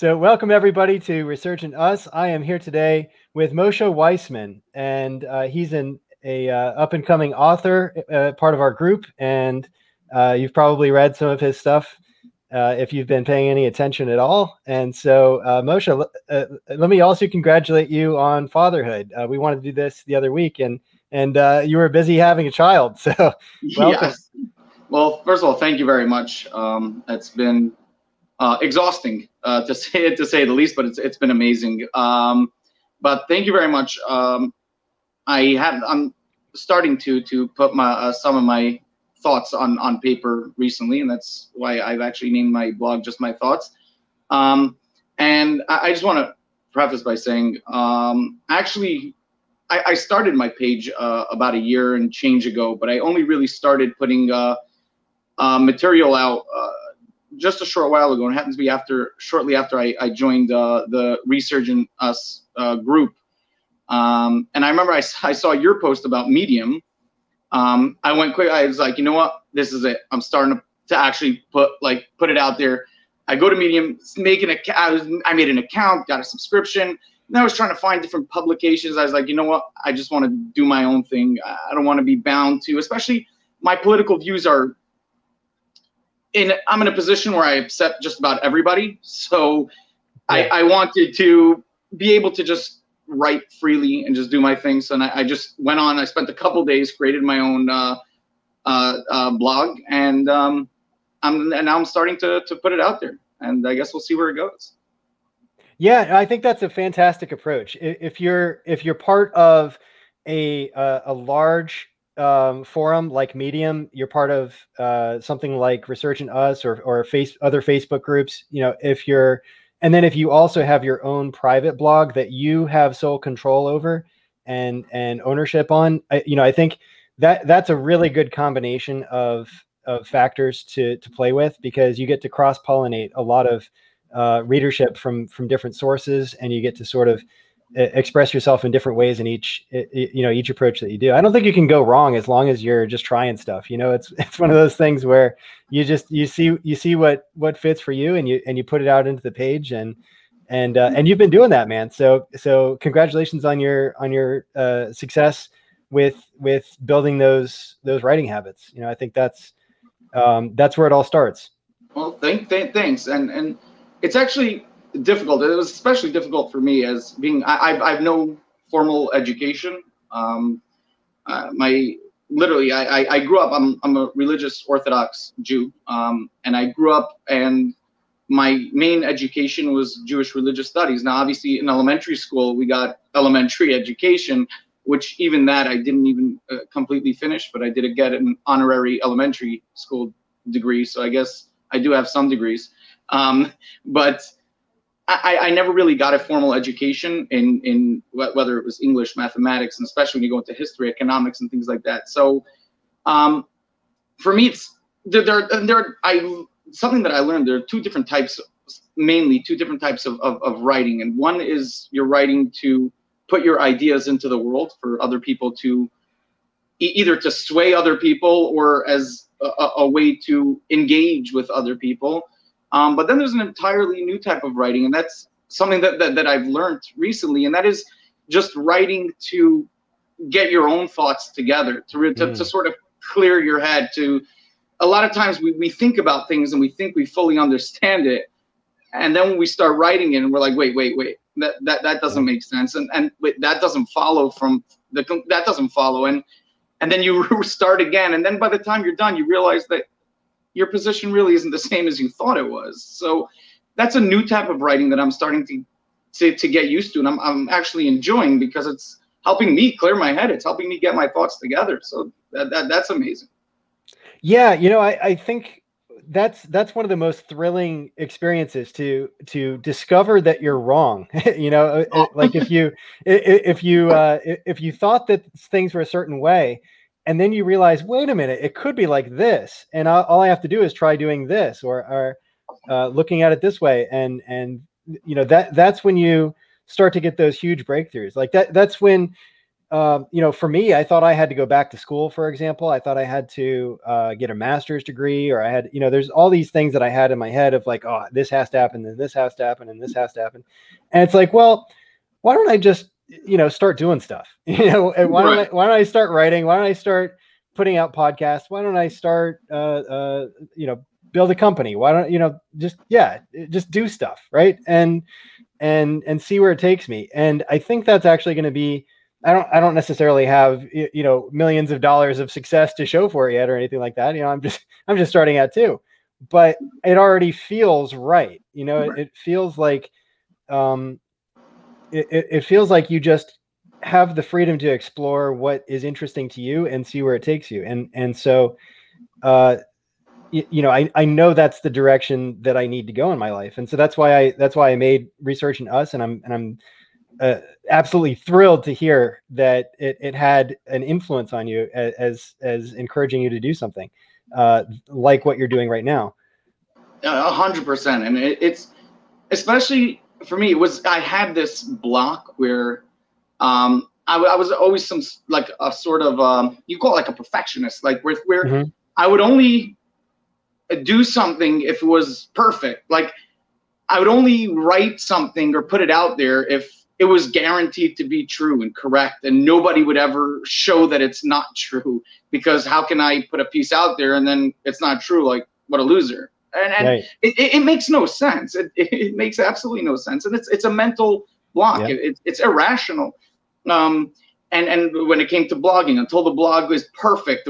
So, welcome everybody to Resurgent Us. I am here today with Moshe Weissman, and uh, he's an a uh, up and coming author, uh, part of our group, and uh, you've probably read some of his stuff uh, if you've been paying any attention at all. And so, uh, Moshe, let me also congratulate you on fatherhood. we wanted to do this the other week, and and you were busy having a child. So, welcome. Yes. Well, first of all, thank you very much. Um, it's been uh, exhausting uh, to say to say the least, but it's it's been amazing. Um, but thank you very much. Um, I have I'm starting to to put my uh, some of my thoughts on on paper recently, and that's why I've actually named my blog just my thoughts. Um, and I, I just want to preface by saying, um, actually, I, I, started my page uh, about a year and change ago, but I only really started putting uh, uh, material out just a short while ago, and it happens to be after shortly after I, I joined uh, the Resurgent Us uh, group. Um, and I remember I, I saw your post about Medium. Um, I went quick. I was like, you know what? This is it. I'm starting to, to actually put like put it out there. I go to Medium, make an account. I, was, I made an account, got a subscription. And I was trying to find different publications. I was like, you know what? I just want to do my own thing. I don't want to be bound to, especially my political views are in I'm in a position where I accept just about everybody. So yeah. I, I wanted to be able to just write freely and just do my things. And I, I just went on. I spent a couple days, created my own uh, uh, uh, blog, and um, I'm and now I'm starting to to put it out there. And I guess we'll see where it goes. Yeah, I think that's a fantastic approach. If you're if you're part of a a, a large um, forum like Medium, you're part of uh, something like Resurgent Us or or face other Facebook groups. You know, if you're and then if you also have your own private blog that you have sole control over and and ownership on, I, you know, I think that that's a really good combination of of factors to to play with because you get to cross pollinate a lot of uh, readership from from different sources and you get to sort of express yourself in different ways in each you know each approach that you do. I don't think you can go wrong as long as you're just trying stuff you know? It's it's one of those things where you just you see you see what what fits for you and you and you put it out into the page and and uh, and you've been doing that man. So so congratulations on your on your uh, success with with building those those writing habits. You know i think that's um, that's where it all starts. Well thank, th- thanks. And and it's actually difficult. It was especially difficult for me as being I, I've, I've no formal education. Um, uh, my literally, I, I, I, grew up. I'm I'm a religious Orthodox Jew, um, and I grew up and my main education was Jewish religious studies. Now, obviously, in elementary school, we got elementary education, which even that I didn't even uh, completely finish, but I did get an honorary elementary school degree. So I guess I do have some degrees. Um, but I, I never really got a formal education in in whether it was English, mathematics, and especially when you go into history, economics, and things like that. So, um, for me, it's there. There, there I something that I learned. There are two different types, mainly two different types of, of, of writing, and one is you're writing to put your ideas into the world for other people to either to sway other people or as a, a way to engage with other people um, but then there's an entirely new type of writing, and that's something that, that, that I've learned recently, and that is just writing to get your own thoughts together, to, to, mm. to sort of clear your head. To a lot of times we, we think about things and we think we fully understand it, and then when we start writing it, and we're like, wait, wait, wait, that that, that doesn't make sense, and and wait, that doesn't follow from the that doesn't follow, and and then you start again, and then by the time you're done, you realize that your position really isn't the same as you thought it was. So that's a new type of writing that I'm starting to to, to get used to, and I'm I'm actually enjoying because it's helping me clear my head. It's helping me get my thoughts together. So that, that that's amazing. Yeah, you know, I, I think that's that's one of the most thrilling experiences to to discover that you're wrong you know uh, uh, like if you if you uh if you thought that things were a certain way and then you realize, wait a minute, it could be like this, and all I have to do is try doing this, or, or uh, looking at it this way, and and you know that that's when you start to get those huge breakthroughs. Like that, that's when um, you know, for me, I thought I had to go back to school, for example. I thought I had to uh, get a master's degree, or I had, you know, there's all these things that I had in my head of like, oh, this has to happen, and this has to happen, and this has to happen. And it's like, well, why don't I just, you know, start doing stuff? You know, and why right. don't I, why don't I start writing? Why don't I start putting out podcasts? Why don't I start, uh, uh, you know, build a company? Why don't you know, just yeah, just do stuff, right? And and and see where it takes me. And I think that's actually going to be I don't I don't necessarily have you know millions of dollars of success to show for it yet or anything like that. You know, I'm just I'm just starting out too. But it already feels right. You know, it, it feels like um it, it feels like you just have the freedom to explore what is interesting to you and see where it takes you. And and so uh you, you know, I, I know that's the direction that I need to go in my life. And so that's why I that's why I made Resurgent Us and I'm and I'm uh, absolutely thrilled to hear that it, it had an influence on you as as encouraging you to do something uh, like what you're doing right now. A hundred percent, and it, it's especially for me. It was I had this block where um, I, I was always some like a sort of um, you call it like a perfectionist, like where where mm-hmm. I would only do something if it was perfect, like. I would only write something or put it out there if it was guaranteed to be true and correct and nobody would ever show that it's not true because how can i put a piece out there and then it's not true like what a loser and, and right. it, it, makes no sense. It, it makes absolutely no sense. And it's it's a mental block. Yeah. it, it's irrational. Um and and when it came to blogging until the blog was perfect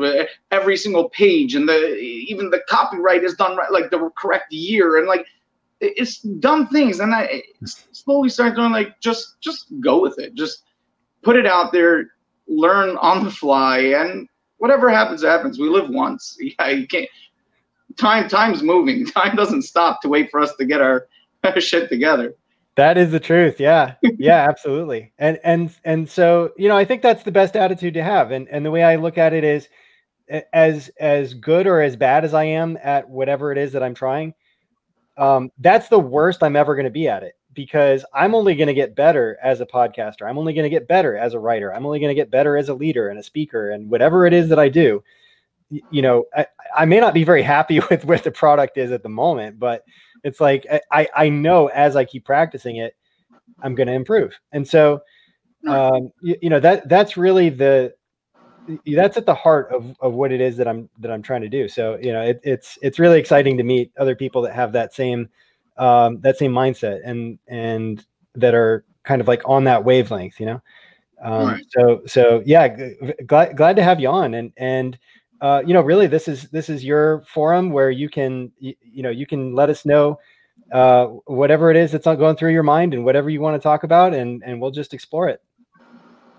every single page and the even the copyright is done right like the correct year. And like it's dumb things. And i slowly started going like just just go with it. Just put it out there learn on the fly. And whatever happens happens. We live once. Yeah you can't time time's moving time doesn't stop to wait for us to get our, our shit together that is the truth yeah yeah absolutely and and and so you know i think that's the best attitude to have and and the way i look at it is as as good or as bad as i am at whatever it is that i'm trying um, that's the worst I'm ever going to be at it because I'm only going to get better as a podcaster. I'm only going to get better as a writer. I'm only going to get better as a leader and a speaker and whatever it is that I do. You know, I, I may not be very happy with where the product is at the moment, but it's like I, I know as I keep practicing it, I'm going to improve. And so, um, you, you know, that that's really the that's at the heart of, of what it is that I'm that I'm trying to do. So you know, it, it's it's really exciting to meet other people that have that same um, that same mindset and and that are kind of like on that wavelength. You know, um, right. so so yeah, g- glad glad to have you on and and. Uh, you know, really, this is this is your forum where you can, you, you know, you can let us know uh, whatever it is that's going through your mind and whatever you want to talk about, and and we'll just explore it.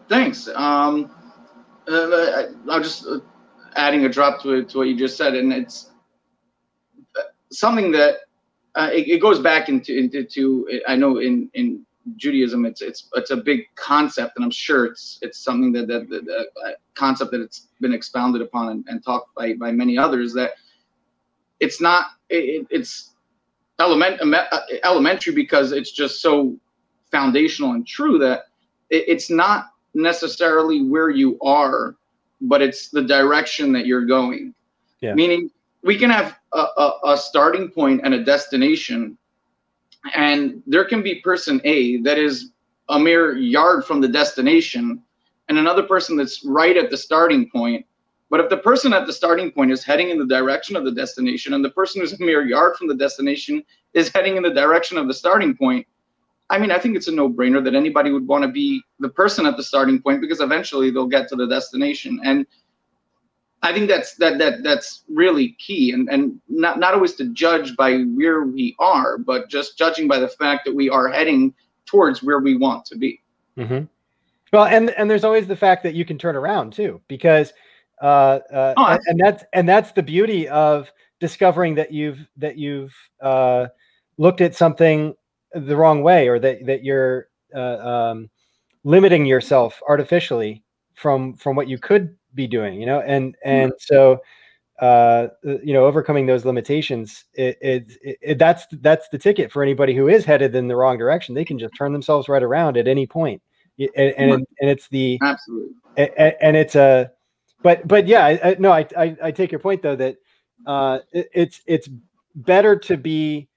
Thanks. Um, uh, I'm just uh, adding a drop to, to what you just said, and it's uh, something that uh, it, it, goes back into into to, I know in in Judaism it's it's it's a big concept, and I'm sure it's it's something that that, that, that uh, concept that it's been expounded upon and, and, talked by by many others that it's not it, it's element elementary because it's just so foundational and true that it, it's not necessarily where you are, but it's the direction that you're going. Yeah. Meaning, we can have a, a, a starting point and a destination, and there can be person A that is a mere yard from the destination, and another person that's right at the starting point. But if the person at the starting point is heading in the direction of the destination, and the person who's a mere yard from the destination is heading in the direction of the starting point, I mean, I think it's a no-brainer that anybody would want to be the person at the starting point because eventually they'll get to the destination. And I think that's that that that's really key, and and not not always to judge by where we are, but just judging by the fact that we are heading towards where we want to be. Mm-hmm. Well, and and there's always the fact that you can turn around too, because uh, uh oh, and, and that's and that's the beauty of discovering that you've that you've uh, looked at something the wrong way or that that you're uh, um, limiting yourself artificially from from what you could be doing you know and and so uh, you know overcoming those limitations it, it, it, that's that's the ticket for anybody who is headed in the wrong direction. They can just turn themselves right around at any point. And and, and it's the absolutely. and, and it's a but but yeah I, I, no I, I i take your point though that uh it, it's it's better to be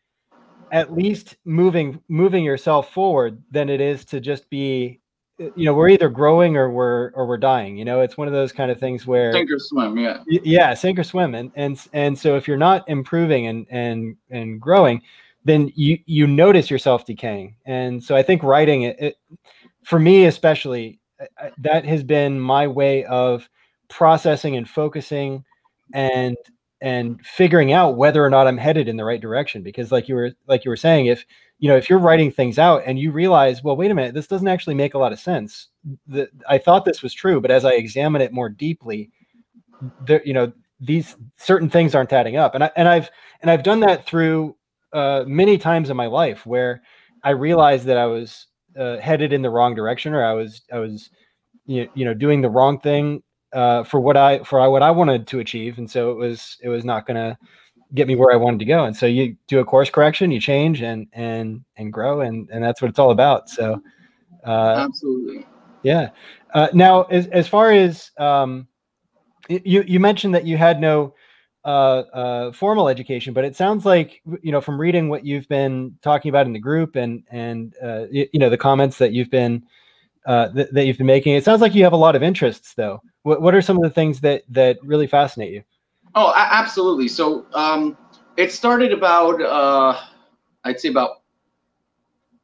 at least moving moving yourself forward than it is to just be Uh, you know we're either growing or we're or we're dying you know? It's one of those kind of things where sink or swim yeah. Yeah sink or swim and and and so if you're not improving and and and growing then you you notice yourself decaying and so i think writing it, it for me especially that has been my way of processing and focusing and and figuring out whether or not I'm headed in the right direction because like you were like you were saying if you know if you're writing things out and you realize well wait a minute this doesn't actually make a lot of sense the, I thought this was true but as I examine it more deeply there you know these certain things aren't adding up. And I and I've and I've done that through uh, many times in my life where I realized that I was uh, headed in the wrong direction or I was I was you, know doing the wrong thing uh, for what I for what I wanted to achieve, and so it was it was not going to get me where I wanted to go. And so you do a course correction, you change and and and grow, and and that's what it's all about. So uh, absolutely, yeah. Uh, now, as as far as um, you you mentioned that you had no uh, uh, formal education, but it sounds like you know from reading what you've been talking about in the group and and uh, you, you know the comments that you've been uh, th- that you've been making. It sounds like you have a lot of interests, though. What What are some of the things that that really fascinate you? Oh, absolutely. So um, it started about uh, I'd say about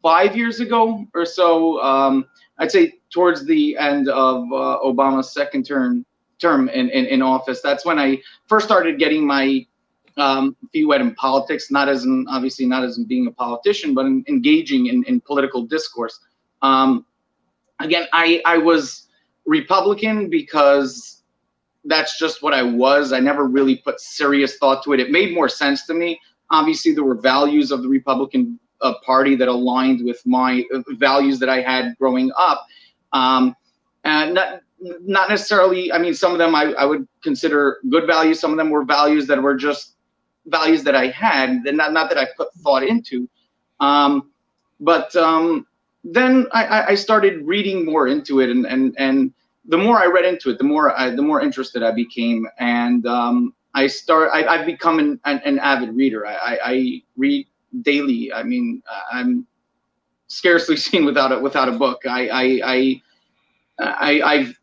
five years ago or so. Um, I'd say towards the end of uh, Obama's second term term in, in, in office. That's when I first started getting my um, feet wet in politics, not as in obviously not as in being a politician, but in engaging in, in political discourse. Um, again, I, I was Republican because that's just what I was. I never really put serious thought to it. It made more sense to me. Obviously, there were values of the Republican uh, Party that aligned with my uh, values that I had growing up. Um, and not, not necessarily, I mean, some of them I, I would consider good values. Some of them were values that were just values that I had, and not, not that I put thought into. Um, but um, then I, I started reading more into it, and and and the more I read into it, the more I, the more interested I became, and um, I start. I, have become an, an, an, avid reader. I, I, I, read daily. I mean, I'm scarcely seen without a without a book. I I I, I have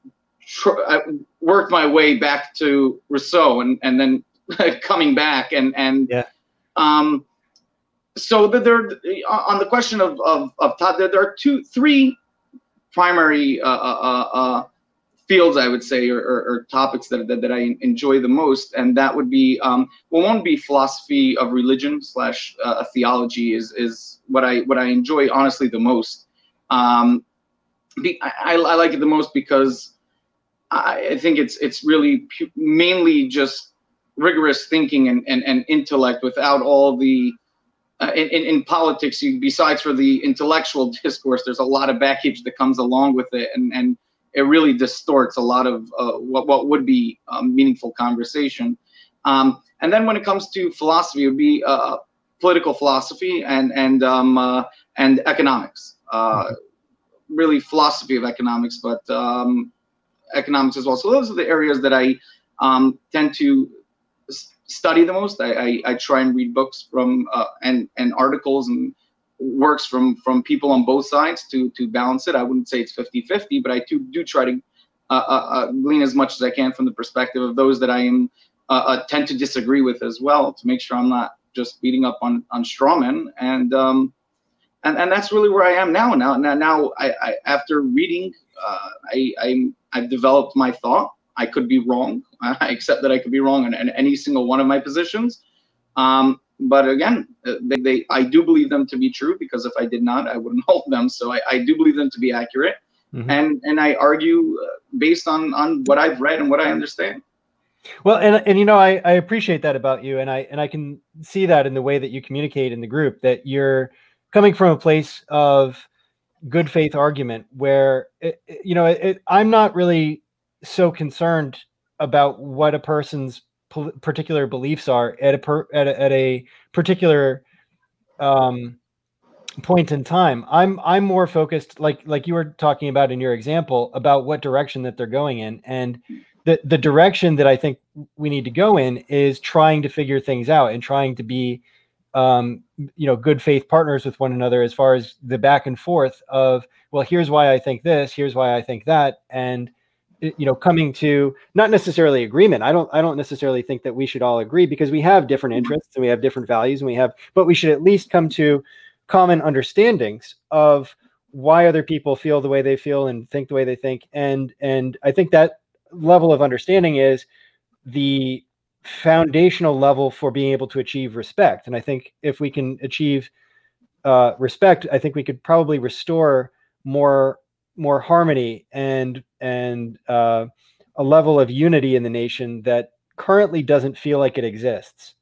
tr- I worked my way back to Rousseau, and and then coming back, and and yeah. Um, so the, there on the question of of, of Todd, there, there are two, three primary uh, uh, uh, uh, fields, I would say, or, or, or topics that, that, that I enjoy the most, and that would be um, well, would be philosophy of religion slash uh, theology is is what I what I enjoy honestly the most. Um, I, I like it the most because I, I think it's it's really mainly just rigorous thinking and, and, and intellect without all the uh, in, in, politics, you, besides for the intellectual discourse, there's a lot of baggage that comes along with it, and, and it really distorts a lot of uh, what, what would be meaningful conversation. Um, and then when it comes to philosophy, it would be uh, political philosophy and and um, uh, and economics. Uh, really, philosophy of economics, but um, economics as well. So those are the areas that I um, tend to study the most. I, I, I try and read books from uh, and and articles and works from from people on both sides to to balance it. I wouldn't say it's 50-50, but I do do try to uh, uh, uh, glean as much as I can from the perspective of those that I am uh, uh, tend to disagree with as well to make sure I'm not just beating up on on strawmen and um and and that's really where I am now. Now now now I, I after reading I I'm I've developed my thought I could be wrong. I accept that I could be wrong in, in any single one of my positions. Um, but again, uh, they, they, I do believe them to be true because if I did not, I wouldn't hold them. So I, I do believe them to be accurate, mm-hmm. and and I argue uh, based on on what I've read and what I understand. Well, and and you know, I I appreciate that about you, and I and I can see that in the way that you communicate in the group that you're coming from a place of good faith argument where it, you know it, I'm not really so concerned about what a person's particular beliefs are at a, per- at a, at a particular um, point in time. I'm I'm more focused, like like you were talking about in your example, about what direction that they're going in, and the the direction that I think we need to go in is trying to figure things out and trying to be, um, you know, good faith partners with one another as far as the back and forth of, well, here's why I think this, here's why I think that, and you know coming to not necessarily agreement. I don't i don't necessarily think that we should all agree because we have different mm-hmm. interests and we have different values and we have but we should at least come to common understandings of why other people feel the way they feel and think the way they think. And and i think that level of understanding is the foundational level for being able to achieve respect. And i think if we can achieve uh, respect i think we could probably restore more more harmony and and uh, a level of unity in the nation that currently doesn't feel like it exists.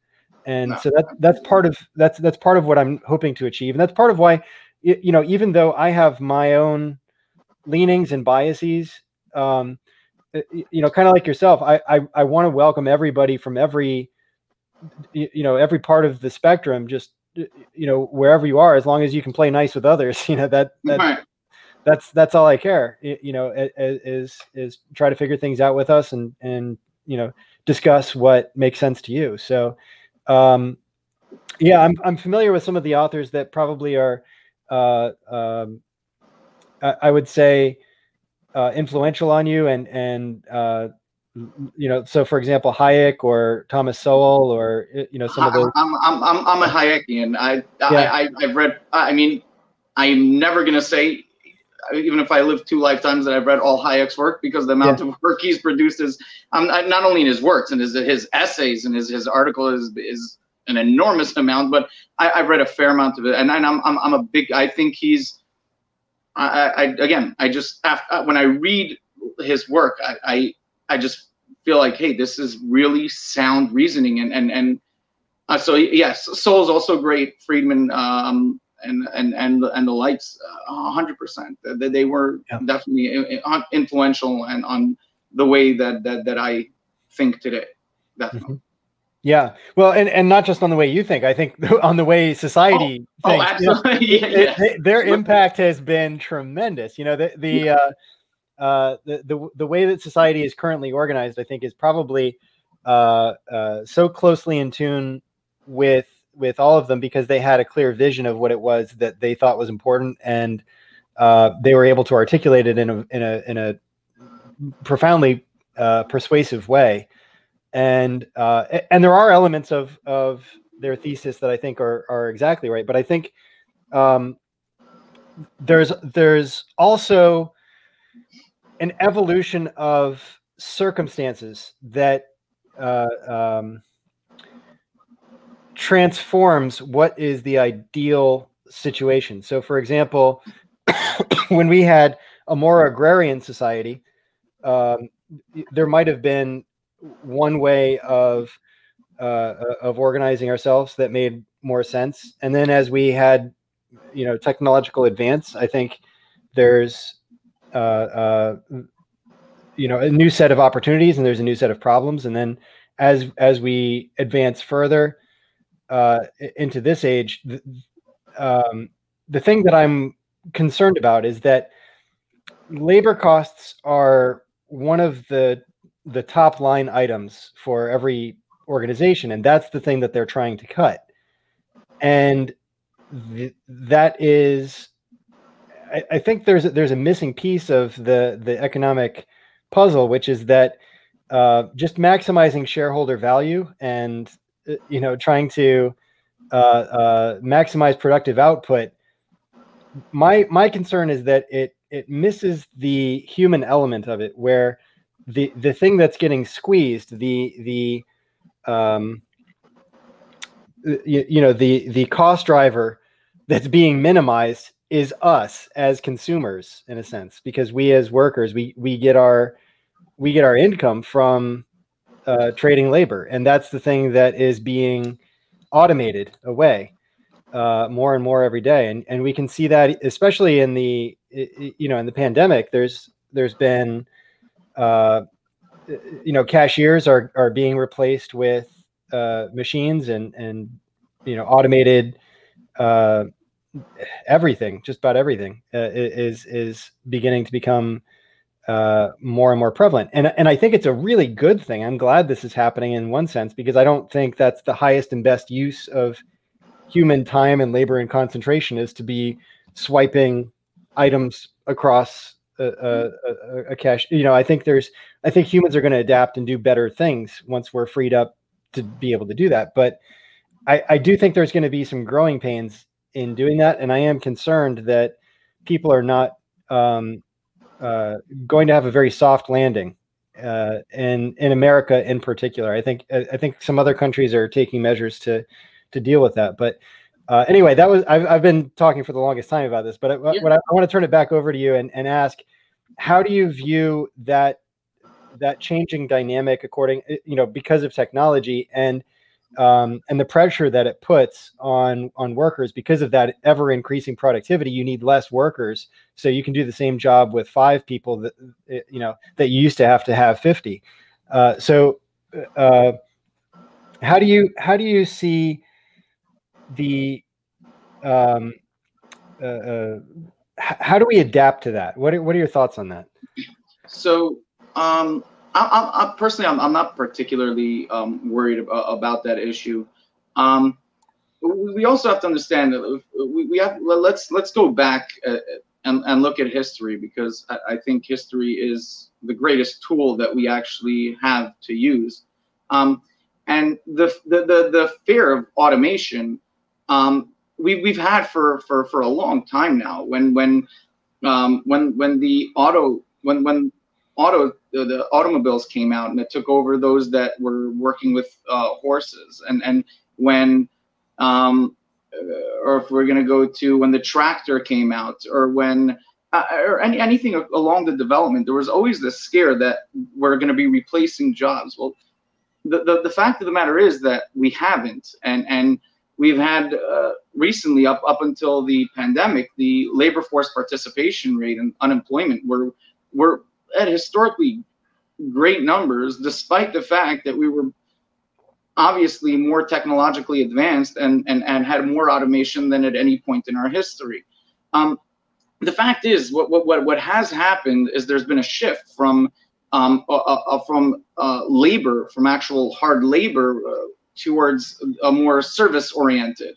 And no. so that that's part of that's that's part of what i'm hoping to achieve. And that's part of why you know even though i have my own leanings and biases um you know kind of like yourself i i, I want to welcome everybody from every you know every part of the spectrum just you know wherever you are as long as you can play nice with others you know that, that right that's that's all I care. You know, is is try to figure things out with us and and you know discuss what makes sense to you. So, um, yeah, I'm I'm familiar with some of the authors that probably are, uh, um, I, I would say, uh, influential on you and and uh, you know, so for example, Hayek or Thomas Sowell or you know some of those. I'm I'm I'm, I'm a Hayekian. I, yeah. I I I've read. I mean, I'm never gonna say even if I live two lifetimes that I've read all Hayek's work because the amount yeah. of work he's produced is um, not only in his works and his his essays and his his article is is an enormous amount, but I, have read a fair amount of it, and, and I'm, I'm I'm a big. I think he's. I, I again, I just after, when I read his work, I, I I just feel like, hey, this is really sound reasoning, and and and uh, so yes, Sowell is also great. Friedman, um, and and and and the lights, uh, hundred percent. They, they were yeah. definitely influential and on the way that that that I think today. Definitely. Mm-hmm. Yeah, well, and, and not just on the way you think. I think on the way society. Oh, thinks, oh absolutely. Yeah, it, their impact has been tremendous. You know, the the yeah. uh, uh, the, the the way that society is currently organized, I think, is probably uh, uh, so closely in tune with with all of them because they had a clear vision of what it was that they thought was important, and uh, they were able to articulate it in a in a in a profoundly uh, persuasive way. And uh, and there are elements of of their thesis that I think are are exactly right, but I think um, there's there's also an evolution of circumstances that uh, um, transforms what is the ideal situation. So, for example, when we had a more agrarian society, um, there might have been one way of uh, of organizing ourselves that made more sense. And then as we had, you know, technological advance, I think there's uh, uh, you know a new set of opportunities and there's a new set of problems. And then as as we advance further, uh, into this age, the, um, the thing that I'm concerned about is that labor costs are one of the the top line items for every organization, and that's the thing that they're trying to cut. And th- that is, I, I think there's a, there's a missing piece of the the economic puzzle, which is that uh, just maximizing shareholder value and you know, trying to uh, uh, maximize productive output. My my concern is that it it misses the human element of it, where the the thing that's getting squeezed, the the um, you, you know the the cost driver that's being minimized is us as consumers in a sense because we as workers we we get our we get our income from uh, trading labor, and that's the thing that is being automated away uh, more and more every day. And and we can see that especially in the you know in the pandemic. There's there's been uh, you know cashiers are are being replaced with uh, machines and and you know automated uh, everything, just about everything, uh, is is beginning to become uh, more and more prevalent. And and I think it's a really good thing. I'm glad this is happening in one sense because I don't think that's the highest and best use of human time and labor and concentration is to be swiping items across a, a, a, a cash. You know, I think there's I think humans are going to adapt and do better things once we're freed up to be able to do that. But I, I do think there's going to be some growing pains in doing that, and I am concerned that people are not um, uh, going to have a very soft landing. Uh, in in America, in particular, I think I think some other countries are taking measures to to deal with that. But uh, anyway, that was I've, I've been talking for the longest time about this. But I, yeah. what I, I want to turn it back over to you and, and ask, how do you view that that changing dynamic according you know because of technology and um, and the pressure that it puts on on workers because of that ever increasing productivity you need less workers. So you can do the same job with five people that eh, you know that you used to have to have 50 uh, so uh, how do you how do you see the um, uh, uh how do we adapt to that? What are, what are your thoughts on that? So um I, I, I personally, I'm, I'm not particularly um, worried about, about that issue. Um, we also have to understand that we, we have let's let's go back uh, and, and look at history because I, I, think history is the greatest tool that we actually have to use. Um, and the, the the the fear of automation um, we we've had for for for a long time now. When when um, when when the auto when when auto the, the, automobiles came out and it took over those that were working with uh, horses. And and when um, uh, or if we're going to go to when the tractor came out or when uh, or any, anything along the development there was always this scare that we're going to be replacing jobs. Well the, the, the fact of the matter is that we haven't. And and we've had uh, recently up up until the pandemic the labor force participation rate and unemployment were were at historically great numbers, despite the fact that we were obviously more technologically advanced and, and, and had more automation than at any point in our history. Um, the fact is, what, what, what has happened is there's been a shift from um, uh, uh, uh from uh, labor, from actual hard labor, uh, towards a more service oriented.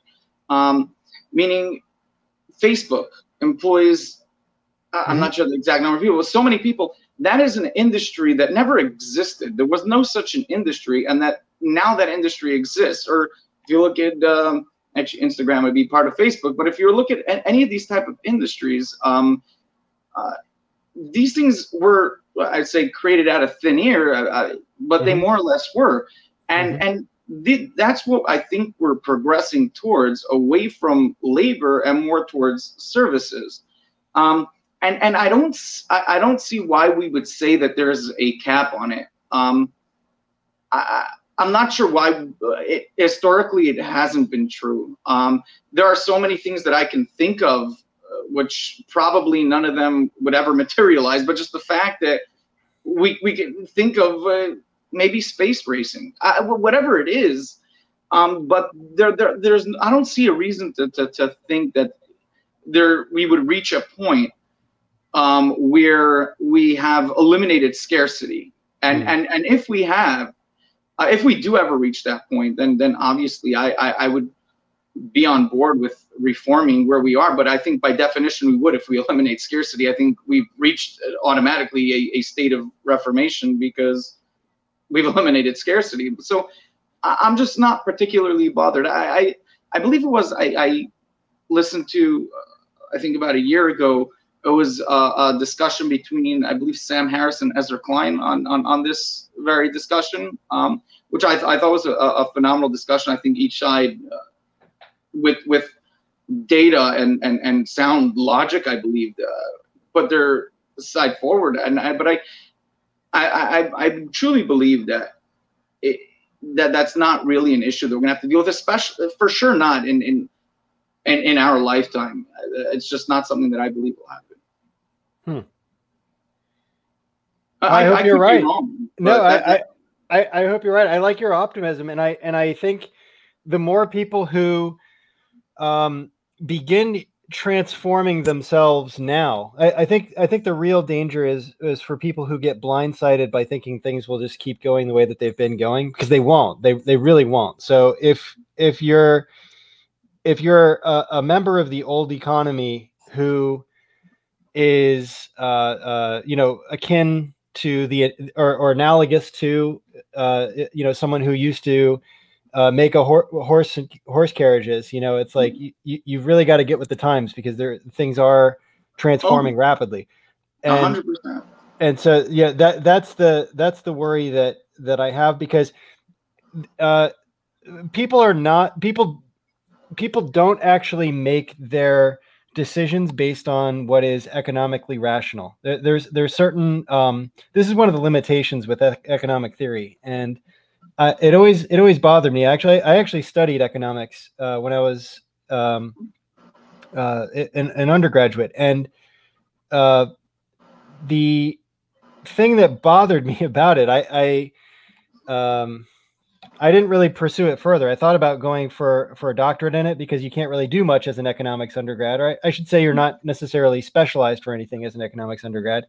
Um, meaning, Facebook employs, mm-hmm. I'm not sure the exact number of people, but so many people that is an industry that never existed. There was no such an industry, and that now that industry exists. Or if you look at um, actually Instagram would be part of Facebook, but if you look at any of these type of industries, um, uh, these things were I'd say created out of thin air, uh, uh but mm-hmm. they more or less were, and mm-hmm. and th- that's what I think we're progressing towards, away from labor and more towards services. Um, and and I don't I, I don't see why we would say that there's a cap on it. Um, I, I'm not sure why. It, historically, it hasn't been true. Um, there are so many things that I can think of, uh, which probably none of them would ever materialize. But just the fact that we we can think of uh, maybe space racing, I, whatever it is. Um, but there, there, there's I don't see a reason to, to, to think that there we would reach a point um, where we have eliminated scarcity. And, mm. and, and if we have, uh, if we do ever reach that point, then, then obviously I, I, I would be on board with reforming where we are. But I think by definition we would if we eliminate scarcity. I think we've reached automatically a, a state of reformation because we've eliminated scarcity. So I'm just not particularly bothered. I I, I believe it was I, I listened to uh, I think about a year ago it was a, a, discussion between I believe Sam Harris and Ezra Klein on on, on this very discussion, um, which I, I thought was a, a, phenomenal discussion. I think each side uh, with with data and and and sound logic, I believe, uh, put their side forward. And I, but I, I I I truly believe that. It, that that's not really an issue that we're gonna have to deal with, especially for sure not in in in, in our lifetime. It's just not something that I believe will happen. Hmm. I, I, hope I you're right. Wrong, no, I, I, I hope you're right. I like your optimism, and I and I think the more people who um, begin transforming themselves now. I, I, think I think the real danger is is for people who get blindsided by thinking things will just keep going the way that they've been going because they won't. They they really won't. So if if you're if you're a, a member of the old economy who is uh, uh, you know akin to the or, or analogous to uh, you know someone who used to uh, make a hor- horse horse carriages. You know, it's like mm-hmm. you you've really got to get with the times because there things are transforming oh, rapidly. And 100%. and so yeah, that that's the that's the worry that that I have because uh, people are not people people don't actually make their decisions based on what is economically rational. There, there's there's certain um, this is one of the limitations with e- economic theory, and uh, it always it always bothered me. Actually, I actually studied economics uh, when I was um, uh, an, an, undergraduate, and uh, the thing that bothered me about it, I, I um, I didn't really pursue it further. I thought about going for for a doctorate in it because you can't really do much as an economics undergrad. Or I, should say you're not necessarily specialized for anything as an economics undergrad.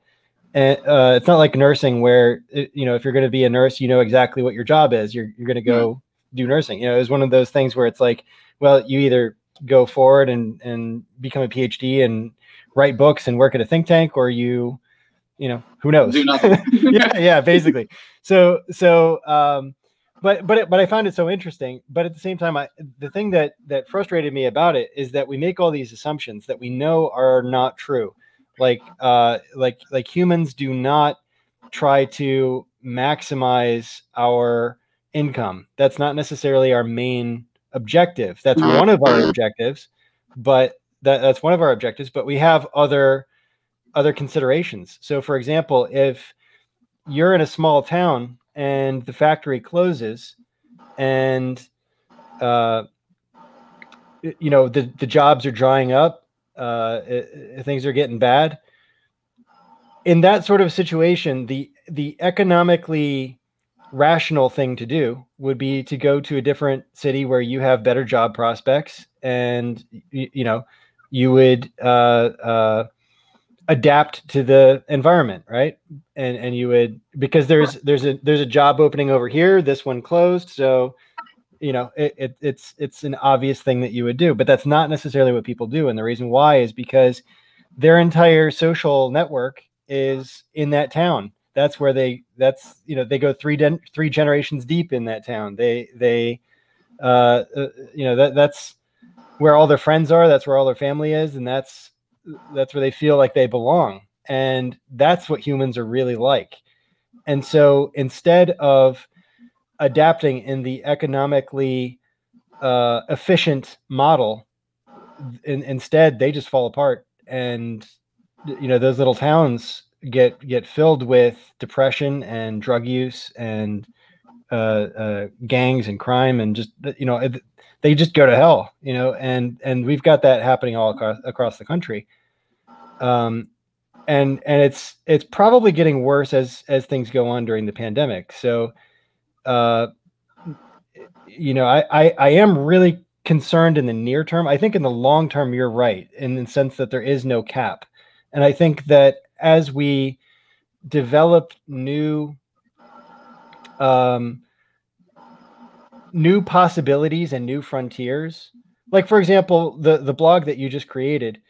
And uh, it's not like nursing where you know if you're going to be a nurse, you know exactly what your job is. You're you're going to go do nursing. You know, it's one of those things where it's like, well, you either go forward and and become a PhD and write books and work at a think tank, or you, you know, who knows? Do nothing. yeah, yeah, basically. So so um, but but it, but I found it so interesting. But at the same time, I the thing that that frustrated me about it is that we make all these assumptions that we know are not true. Like uh like like humans do not try to maximize our income. That's not necessarily our main objective. That's one of our objectives, but that, that's one of our objectives. But we have other other considerations. So, for example, if you're in a small town and the factory closes and uh, you know the, the jobs are drying up uh, it, things are getting bad. In that sort of situation the the economically rational thing to do would be to go to a different city where you have better job prospects and you, you know you would uh, uh, adapt to the environment right? And and you would because there's there's a there's a job opening over here this one closed so you know it, it, it's it's an obvious thing that you would do but that's not necessarily what people do and the reason why is because their entire social network is in that town. That's where they that's you know they go three den- three generations deep in that town. They they uh, uh you know that that's where all their friends are that's where all their family is and that's that's where they feel like they belong and that's what humans are really like and so instead of adapting in the economically uh, efficient model in, instead they just fall apart and you know those little towns get get filled with depression and drug use and uh, uh, gangs and crime and just you know they just go to hell, you know, and and we've got that happening all across across the country. Um, and and it's it's probably getting worse as as things go on during the pandemic. So, uh, you know, I, I I am really concerned in the near term. I think in the long term, you're right in the sense that there is no cap, and I think that as we develop new um, new possibilities and new frontiers. Like for example, the the blog that you just created.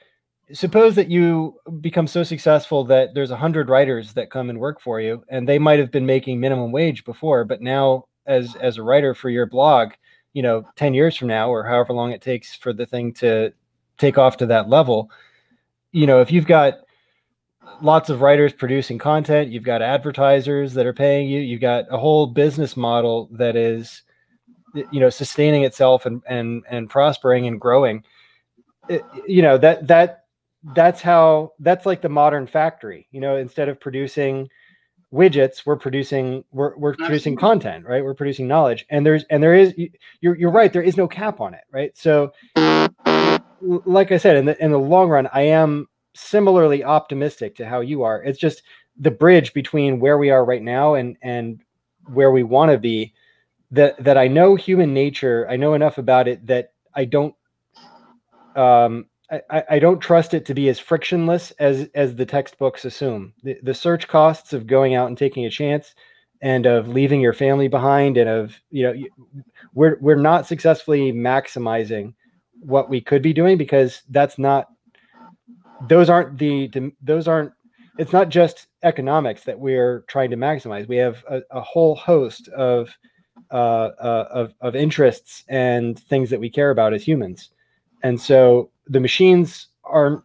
Suppose that you become so successful that there's a hundred writers that come and work for you, and they might have been making minimum wage before, but now as as a writer for your blog, you know, ten years from now or however long it takes for the thing to take off to that level, you know, if you've got lots of writers producing content, you've got advertisers that are paying you, you've got a whole business model that is you know sustaining itself and and and prospering and growing it, you know that that that's how that's like the modern factory you know instead of producing widgets we're producing we're, we're producing content right? We're producing knowledge. And there's and there is you're, you're right there is no cap on it right? So like i said in the in the long run i am similarly optimistic to how you are. It's just the bridge between where we are right now and and where we want to be that that I know human nature. I know enough about it that I don't um, I, I don't trust it to be as frictionless as as the textbooks assume. The, the search costs of going out and taking a chance and of leaving your family behind and of you know we're we're not successfully maximizing what we could be doing because that's not those aren't the those aren't it's not just economics that we're trying to maximize we have a, a whole host of uh, uh, of, of interests and things that we care about as humans and so the machines aren't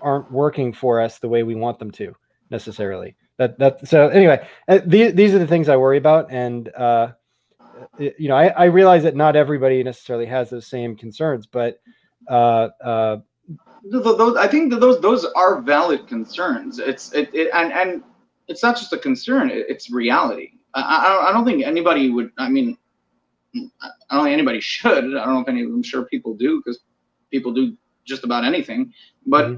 aren't working for us the way we want them to necessarily that that so anyway uh, these, these are the things i worry about and uh you know I, I realize that not everybody necessarily has those same concerns but uh uh those, I think that those those are valid concerns. It's it, it and and it's not just a concern; it's reality. I, I don't I don't think anybody would. I mean, I don't think anybody should. I don't know if any them. sure people do because people do just about anything. But mm-hmm.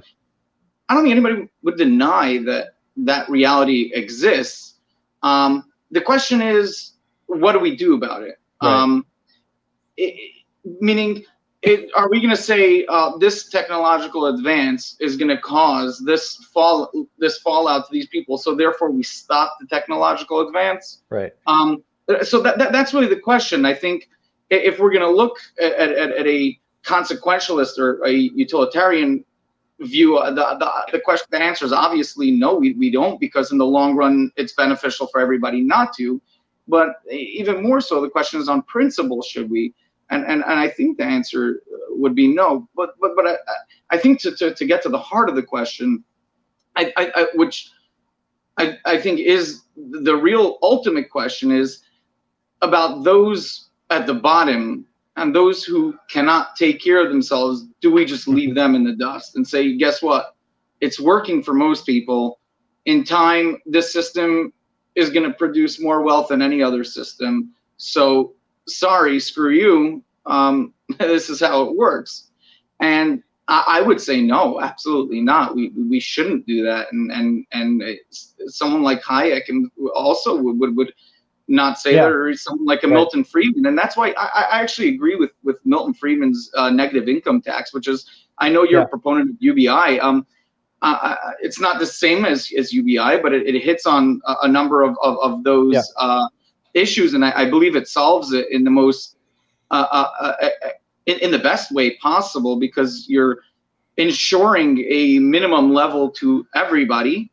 I don't think anybody would deny that that reality exists. Um, the question is, what do we do about it? Right. Um, it meaning, it, are we going to say uh, this technological advance is going to cause this fall this fallout to these people, so therefore we stop the technological advance? Right. Um, so that, that that's really the question. I think if we're going to look at, at, at a consequentialist or a utilitarian view uh, the, the, the question the answer is obviously no we, we don't because in the long run it's beneficial for everybody not to. But even more so the question is on principle should we? And and, and i think the answer would be no. But but but i, I think to, to, to get to the heart of the question I, I, I which I, I think is the real ultimate question is about those at the bottom and those who cannot take care of themselves, do we just leave them in the dust and say, guess what? It's working for most people. In time, this system is going to produce more wealth than any other system. So, sorry, screw you. Um, this is how it works. And I, would say no, absolutely not. We we shouldn't do that. And and and someone like Hayek and also would would, would not say yeah. or someone like a right. Milton Friedman. And that's why I, I, actually agree with with Milton Friedman's uh, negative income tax, which is I know you're yeah. a proponent of UBI. Um, uh, it's not the same as, as UBI, but it, it hits on a, a, number of, of, of those yeah. uh, issues, and I, I, believe it solves it in the most uh, uh, uh, in, in the best way possible because you're ensuring a minimum level to everybody.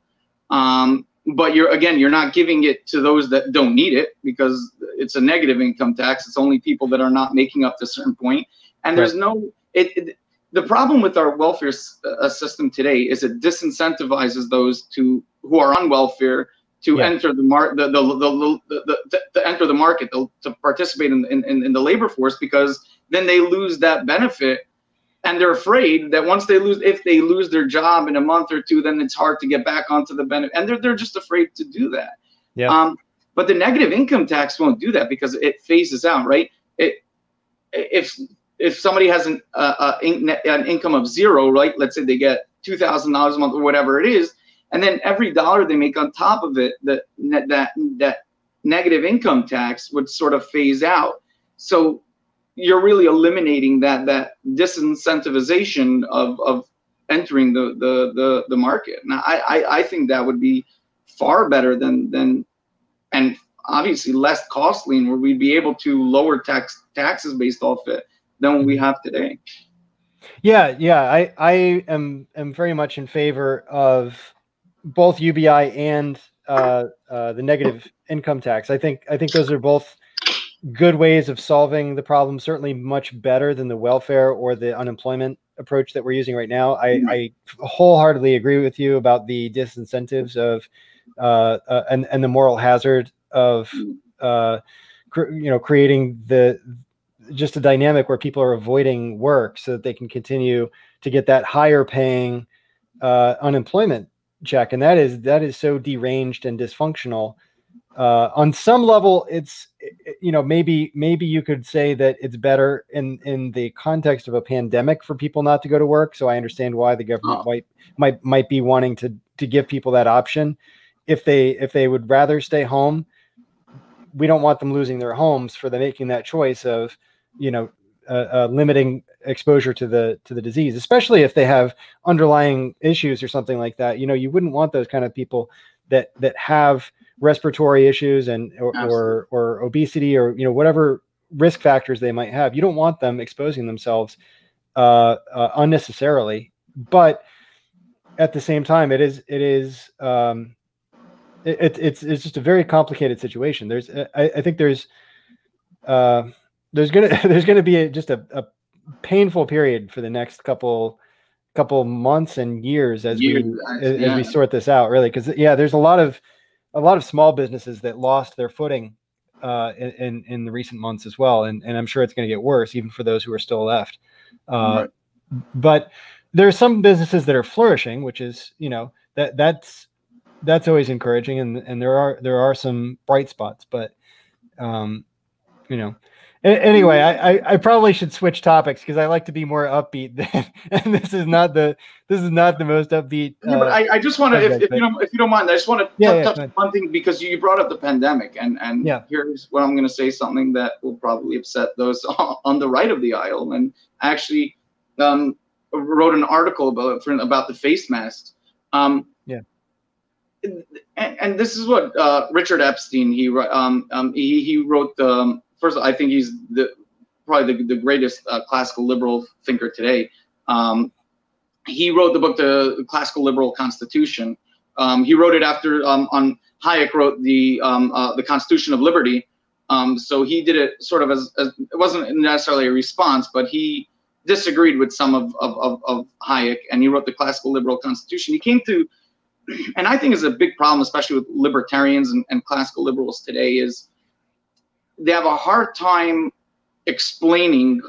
Um, but you're again you're not giving it to those that don't need it because it's a negative income tax it's only people that are not making up to a certain point and there's right. no it, it, the problem with our welfare uh, system today is it disincentivizes those to who are on welfare to yeah. enter the market the, the, the, the, the, to enter the market to, to participate in, in, in the labor force because then they lose that benefit and they're afraid that once they lose if they lose their job in a month or two then it's hard to get back onto the benefit. And they're, they're just afraid to do that. Yeah. Um, but the negative income tax won't do that because it phases out right? It if if somebody has an uh, an income of zero right? Let's say they get two thousand dollars a month or whatever it is and then every dollar they make on top of it that that that negative income tax would sort of phase out. So you're really eliminating that that disincentivization of of entering the the the, the market. Now, I, I I think that would be far better than than and obviously less costly, and where we'd be able to lower tax taxes based off it than what we have today. Yeah, yeah, I I am am very much in favor of both UBI and uh, uh, the negative income tax. I think I think those are both good ways of solving the problem. Certainly, much better than the welfare or the unemployment approach that we're using right now. I, mm-hmm. I wholeheartedly agree with you about the disincentives of uh, uh, and and the moral hazard of mm-hmm. uh, cr- you know creating the just a dynamic where people are avoiding work so that they can continue to get that higher paying uh, unemployment check, and that is that is so deranged and dysfunctional uh, on some level it's you know maybe maybe you could say that it's better in in the context of a pandemic for people not to go to work so i understand why the government oh. might might might be wanting to to give people that option if they if they would rather stay home we don't want them losing their homes for the making that choice of you know uh, uh, limiting exposure to the to the disease, especially if they have underlying issues or something like that. You know, you wouldn't want those kind of people that that have respiratory issues and or, or, or obesity or you know whatever risk factors they might have. You don't want them exposing themselves uh, uh, unnecessarily, but at the same time, it is it is um, it, it's it's just a very complicated situation. There's I, I think there's uh, there's gonna there's gonna be a, just a, a painful period for the next couple couple months and years as years, we as, yeah. as we sort this out really because yeah there's a lot of a lot of small businesses that lost their footing uh, in in the recent months as well, and and I'm sure it's going to get worse even for those who are still left. Uh, right. But there are some businesses that are flourishing, which is you know that that's that's always encouraging, and and there are there are some bright spots, but um, you know Anyway, I, I, I probably should switch topics because I like to be more upbeat. Than, and this is not the this is not the most upbeat. Uh, yeah, but I, I just want to, if, if, you don't if you don't mind, I just want to yeah, touch, yeah, one thing because you brought up the pandemic, and and yeah. here's what I'm going to say something that will probably upset those on the right of the aisle. And actually, um, wrote an article about about the face masks. Um, yeah. And, and this is what uh, Richard Epstein he um, um he he wrote the um, first, all, I think he's the probably the, the greatest uh, classical liberal thinker today. Um, he wrote the book, The Classical Liberal Constitution. Um, he wrote it after um, on Hayek wrote the um, uh, the Constitution of Liberty. Um, so he did it sort of as, as, it wasn't necessarily a response, but he disagreed with some of, of, of, of Hayek, and he wrote the Classical Liberal Constitution. He came to, and I think is a big problem, especially with libertarians and, and classical liberals today, is they have a hard time explaining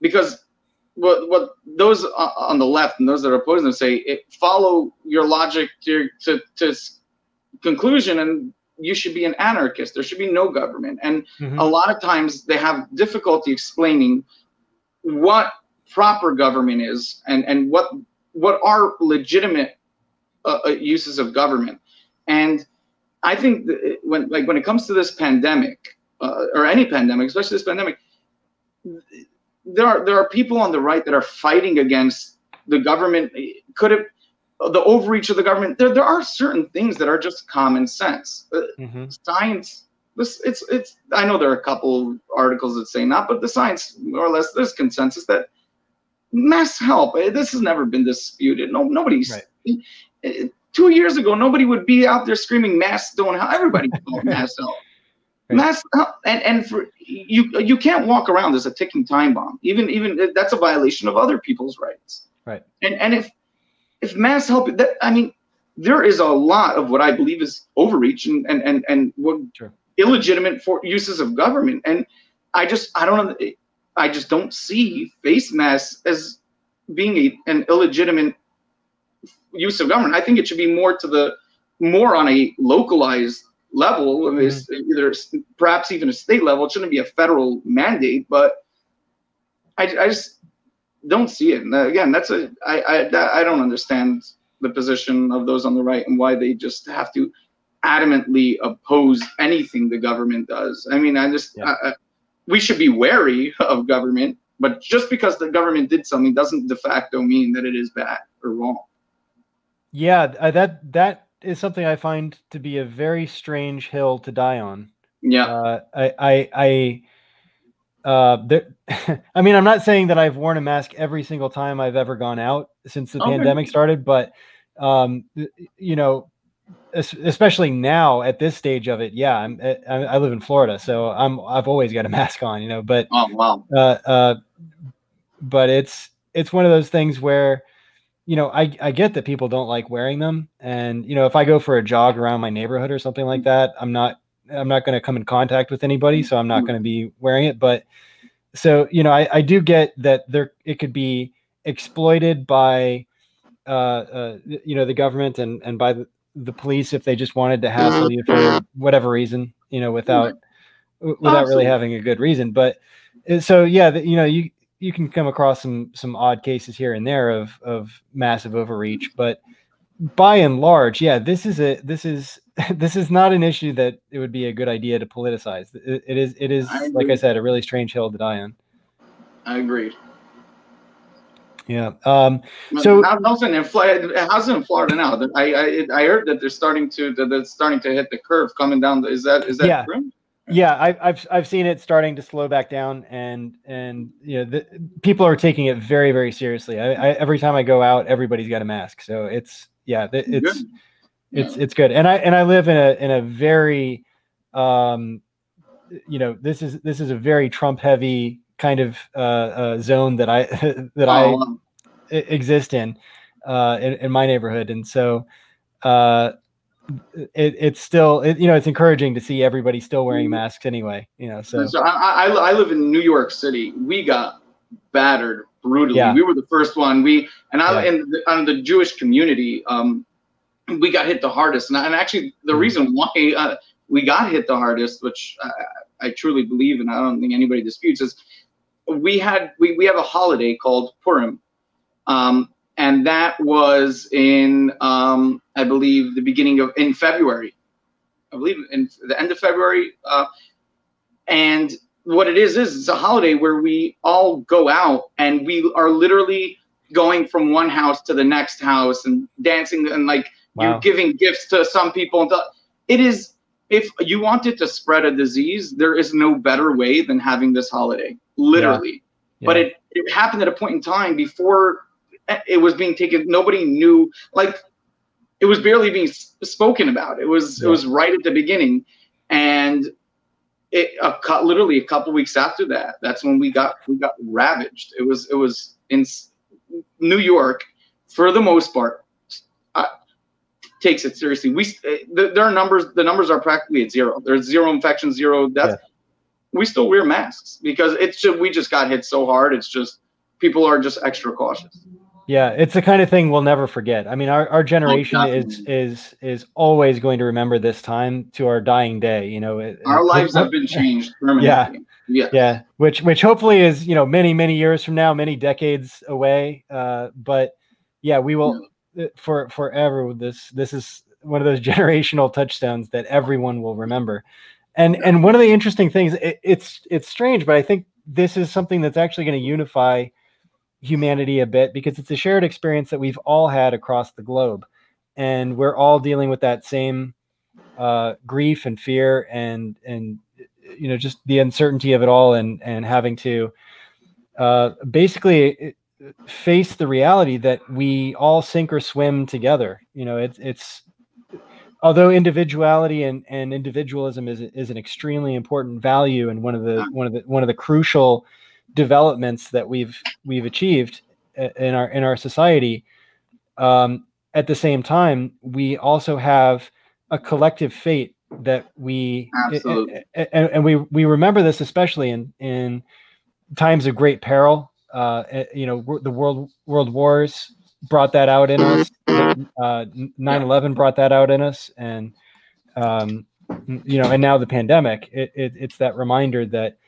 because what what those on the left and those that are opposing them say it, follow your logic to, to to conclusion and you should be an anarchist. There should be no government. And mm-hmm. a lot of times they have difficulty explaining what proper government is and and what what are legitimate uh, uh uses of government. And i think when like when it comes to this pandemic uh, or any pandemic, especially this pandemic, there are there are people on the right that are fighting against the government. Could it the overreach of the government? There there are certain things that are just common sense. Uh, mm-hmm. Science. This it's it's. I know there are a couple articles that say not, but the science more or less there's consensus that mass help. Eh, this has never been disputed. No nobody's. Right. Eh, two years ago, nobody would be out there screaming mass don't help. Everybody mass help. Right. That's and and for you you can't walk around as a ticking time bomb. Even even uh, that's a violation of other people's rights. Right. And and if if mass help that I mean there is a lot of what I believe is overreach and and and and what sure. illegitimate for uses of government. And I just I don't I just don't see face masks as being a, an illegitimate use of government. I think it should be more to the more on a localized level. I mean, mm-hmm. either perhaps even a state level. It shouldn't be a federal mandate, but I, I just don't see it. And again, that's a I I I don't understand the position of those on the right and why they just have to adamantly oppose anything the government does. I mean, I just yeah. I, I, we should be wary of government, but just because the government did something doesn't de facto mean that it is bad or wrong. Yeah, uh, that that is something I find to be a very strange hill to die on. Yeah. Uh, I, I, I, uh, there, I mean, I'm not saying that I've worn a mask every single time I've ever gone out since the okay. pandemic started, but, um, you know, especially now at this stage of it, yeah, I'm, I, I live in Florida, so I'm, I've always got a mask on, you know, but, oh, wow. Uh, uh, but it's, it's one of those things where, you know, I, I get that people don't like wearing them. And, you know, if I go for a jog around my neighborhood or something like that, I'm not, I'm not going to come in contact with anybody. So I'm not mm-hmm. going to be wearing it. But so, you know, I, I do get that there, it could be exploited by, uh, uh, you know, the government and, and by the, the police if they just wanted to hassle you for whatever reason, you know, without, without really having a good reason. But uh, so, yeah, you know, you, you can come across some some odd cases here and there of of massive overreach, but by and large, yeah, this is a this is this is not an issue that it would be a good idea to politicize. it, it is it is I like I said, a really strange hill to die on. I agree. Yeah. Um, so how's it in Florida? How's it in Florida now? I, I I heard that they're starting to that they're starting to hit the curve coming down. Is that is that yeah. true? Yeah, I, I've I've seen it starting to slow back down, and and you know the, people are taking it very very seriously. I, I, every time I go out, everybody's got a mask, so it's yeah, it's good. it's yeah. it's good. And I and I live in a in a very, um, you know, this is this is a very Trump heavy kind of uh, uh, zone that I that oh, I exist in, uh, in, in my neighborhood, and so uh, it, it's still it, you know it's encouraging to see everybody still wearing mm-hmm. masks anyway. You know, so, so I, I, I live in New York City. We got battered brutally. Yeah. We were the first one. We and I yeah. in the, on the Jewish community, um, we got hit the hardest. And, and actually, the mm-hmm. reason why uh, we got hit the hardest, which I, I truly believe, and I don't think anybody disputes, is we had we, we have a holiday called Purim, um, and that was in um, I believe the beginning of in February, I believe in the end of February, uh, and what it is is it's a holiday where we all go out and we are literally going from one house to the next house and dancing and like wow. you're giving gifts to some people and it is if you wanted to spread a disease there is no better way than having this holiday literally. Yeah. But it, it happened at a point in time before it was being taken. Nobody knew, like, it was barely being spoken about. It was yeah. it was right at the beginning, and it a, literally a couple weeks after that. That's when we got we got ravaged. It was it was in New York, for the most part, uh, takes it seriously. We there are numbers. The numbers are practically at zero. There's zero infections, zero deaths. Yeah we still wear masks because it's just we just got hit so hard. It's just people are just extra cautious. Yeah, it's the kind of thing we'll never forget. I mean, our, our generation oh, is is is always going to remember this time to our dying day. You know, it, our it, lives it, have been changed permanently. Yeah, yeah, yeah. Which which hopefully is you know many many years from now, many decades away. Uh, but yeah, we will yeah. Uh, for forever. This this is one of those generational touchstones that everyone will remember. And and one of the interesting things, it, it's it's strange, but I think this is something that's actually going to unify humanity a bit because it's a shared experience that we've all had across the globe, and we're all dealing with that same uh, grief and fear and and you know just the uncertainty of it all and and having to uh, basically face the reality that we all sink or swim together. You know, it's it's although individuality and, and individualism is is an extremely important value and one of the one of the one of the crucial developments that we've we've achieved in our in our society um, at the same time we also have a collective fate that we and, and, we we remember this especially in in times of great peril uh, eh, you know the world world wars brought that out in us. Uh, 9/11 brought that out in us, and um, you know, and now the pandemic. It, it, it's that reminder that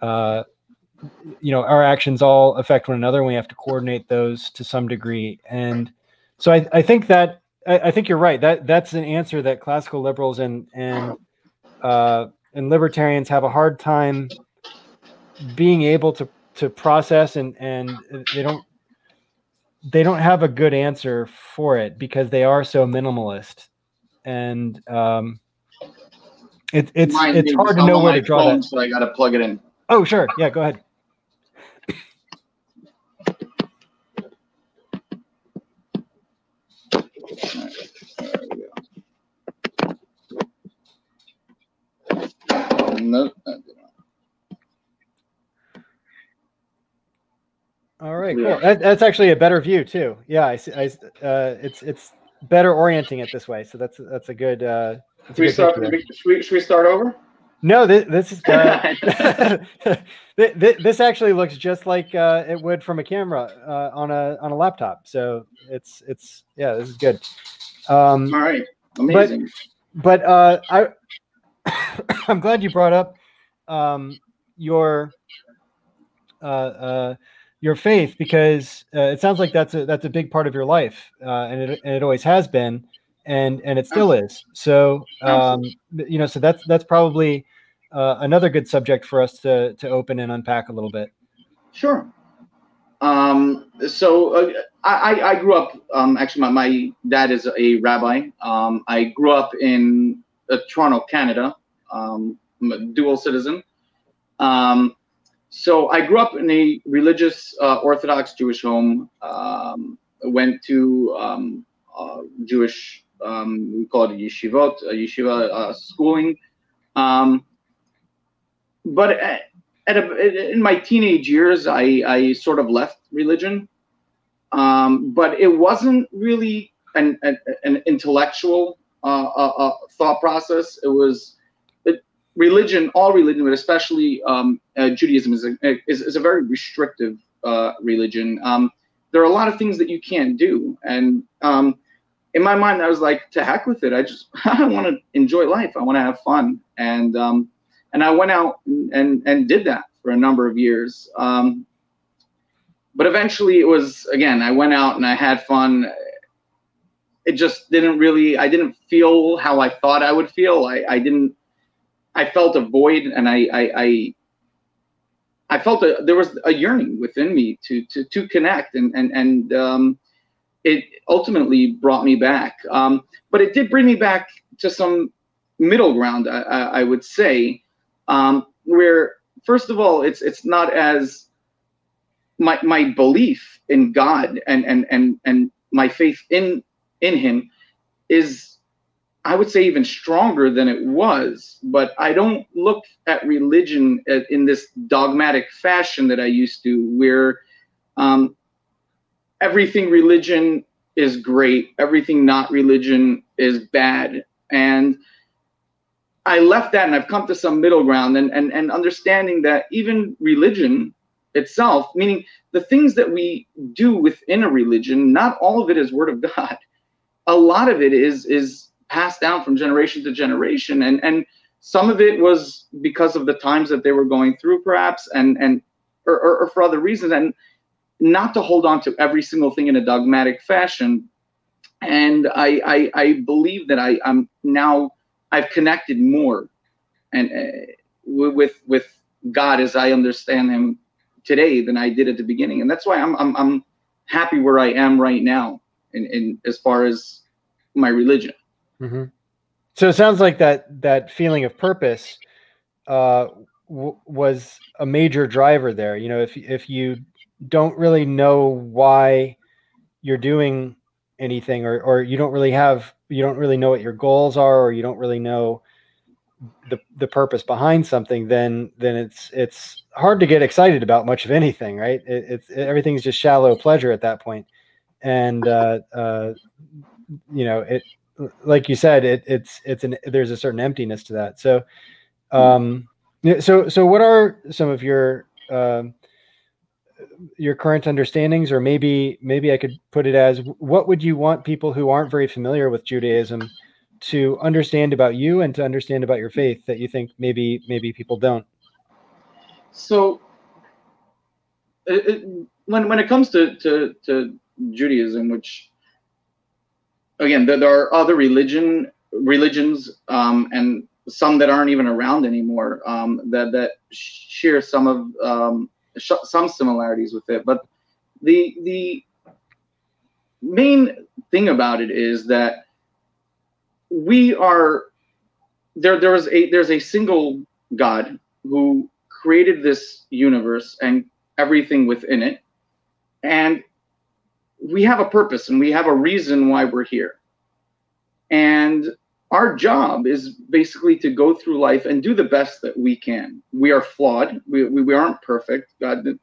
uh, you know our actions all affect one another, and we have to coordinate those to some degree. And so I, I think that I, I think you're right. That that's an answer that classical liberals and and uh, and libertarians have a hard time being able to to process and and they don't they don't have a good answer for it because they are so minimalist. And um it, it's Mine it's hard to know where to draw phone, that so i gotta plug it in. Oh sure. Yeah go ahead no, All right, cool. That, that's actually a better view too. Yeah, I, I uh, it's it's better orienting it this way. So that's that's a good. Uh, should, we start, should, we, should we start over? No, this, this is uh, this actually looks just like uh, it would from a camera uh, on a on a laptop. So it's it's yeah, this is good. Um, All right, amazing. But, but uh, I I'm glad you brought up um, your uh, uh, your faith because uh, it sounds like that's a that's a big part of your life uh, and it and it always has been and and it still is so um, you know so that's that's probably uh, another good subject for us to to open and unpack a little bit sure um, so uh, I, I grew up. Um, actually, my, my dad is a rabbi. Um, I grew up in uh, Toronto, Canada. Um, I'm a dual citizen. Um, so I grew up in a religious uh, Orthodox Jewish home. Um, went to uh, Jewish, um, we call it yeshivot, yeshiva uh, schooling. Um, but at, at a, in my teenage years, I, I sort of left religion. But it wasn't really an, an, an intellectual uh, uh, uh thought process. It was it, religion, all religion, but especially um, uh, Judaism, is a, is, is a very restrictive religion. Um, there are a lot of things that you can't do. And um, in my mind, I was like, to heck with it. I just I want to enjoy life. I want to have fun. And um, and I went out and and did that for a number of years. Um, but eventually, it was again. I went out and I had fun. It just didn't really. I didn't feel how I thought I would feel. I, I didn't. I felt a void, and I I, I I felt a, there was a yearning within me to to to connect, and and and um, it ultimately brought me back. Um, but it did bring me back to some middle ground, I, I would say, um, where first of all, it's it's not as my my belief in God and and and and my faith in in Him is I would say even stronger than it was, but I don't look at religion in this dogmatic fashion that I used to, where um, everything religion is great, everything not religion is bad. And I left that and I've come to some middle ground and, and, and understanding that even religion itself, meaning the things that we do within a religion, not all of it is word of God. A lot of it is is passed down from generation to generation. And and some of it was because of the times that they were going through perhaps and and or, or, or for other reasons. And not to hold on to every single thing in a dogmatic fashion. And i i, I believe that i i'm now i've connected more and uh, with with god as i understand him today than i did at the beginning. And that's why i'm i'm, I'm happy where i am right now in, in as far as my religion Mm-hmm. So it sounds like that that feeling of purpose uh, w- was a major driver there. You know, if if you don't really know why you're doing anything, or or you don't really have you don't really know what your goals are, or you don't really know the the purpose behind something, then then it's it's hard to get excited about much of anything, right? It, it's it, everything's just shallow pleasure at that point, and uh, uh, you know it like you said, it, it's it's an there's a certain emptiness to that. So, um, so so what are some of your um, your current understandings, or maybe maybe I could put it as what would you want people who aren't very familiar with Judaism to understand about you and to understand about your faith that you think maybe maybe people don't? So, it, it, when when it comes to to, to Judaism, which again, there, there are other religion religions um, and some that aren't even around anymore um, that that share some of um, sh- some similarities with it. But the the main thing about it is that we are there. There is a there's a single God who created this universe and everything within it, and we have a purpose and we have a reason why we're here. And our job is basically to go through life and do the best that we can. We are flawed. We, we, we aren't perfect. God, did,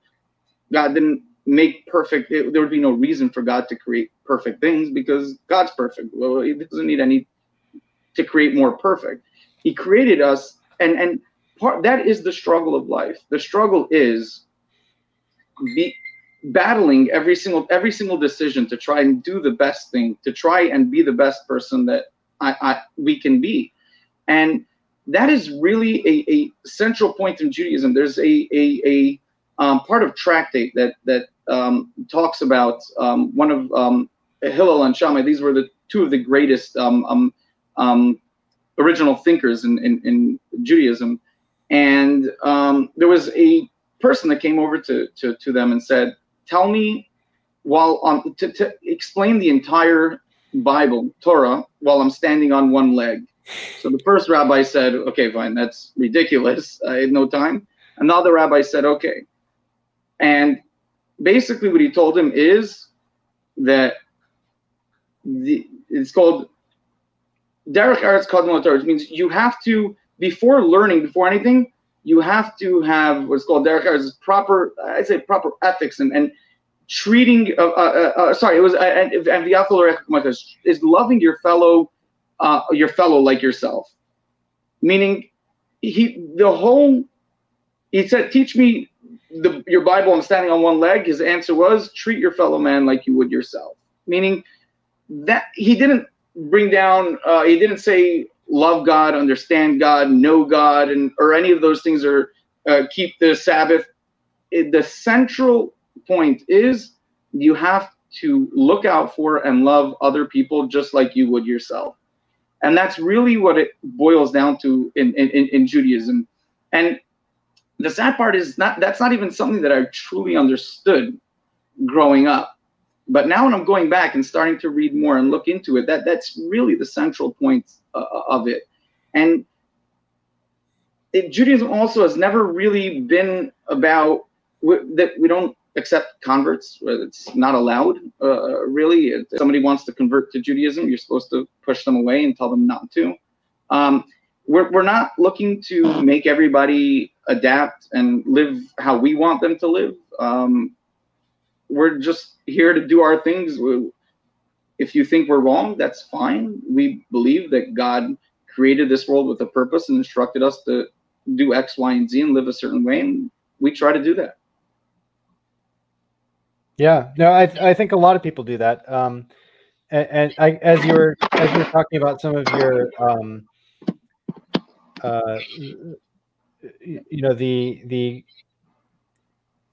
God didn't make perfect. It, there would be no reason for God to create perfect things because God's perfect. Well, He doesn't need any to create more perfect. He created us, and and part that is the struggle of life. The struggle is be battling every single every single decision to try and do the best thing to try and be the best person that I, I we can be and that is really a, a central point in Judaism. There's a a, a um, part of tractate that that um, talks about um, one of um, Hillel and Shammai. These were the two of the greatest um, um, um, original thinkers in, in, in Judaism, and there was a person that came over to, to to them and said, tell me while on to, to explain the entire Bible, Torah, while I'm standing on one leg. So the first rabbi said, okay, fine, that's ridiculous. I had no time. Another rabbi said, okay. And basically what he told him is that the, it's called Derech Eretz Kadmah LaTorah, which means you have to, before learning, before anything, you have to have what's called Derech proper, I'd say proper ethics and, and treating, uh, uh, uh, sorry, it was, uh, and the Atholo is loving your fellow, uh, your fellow like yourself. Meaning, he, the whole, he said, teach me the, your Bible, I'm standing on one leg. His answer was, treat your fellow man like you would yourself. Meaning, that he didn't bring down uh, he didn't say love god understand god know god and or any of those things or uh, keep the sabbath. It, the central point is you have to look out for and love other people just like you would yourself. And that's really what it boils down to in, in, in judaism. And the sad part is not that's not even something that i truly understood growing up. But now when I'm going back and starting to read more and look into it, that that's really the central point of it. And it, Judaism also has never really been about that we don't accept converts. It's not allowed, uh, really. If somebody wants to convert to Judaism, you're supposed to push them away and tell them not to. Um, we're, we're not looking to make everybody adapt and live how we want them to live. Um, we're just here to do our things. If you think we're wrong, that's fine. We believe that God created this world with a purpose and instructed us to do X, Y, and Z and live a certain way, and we try to do that. Yeah, no, I I think a lot of people do that. Um, and, and I, as you were as you talking about some of your um, uh, you know the the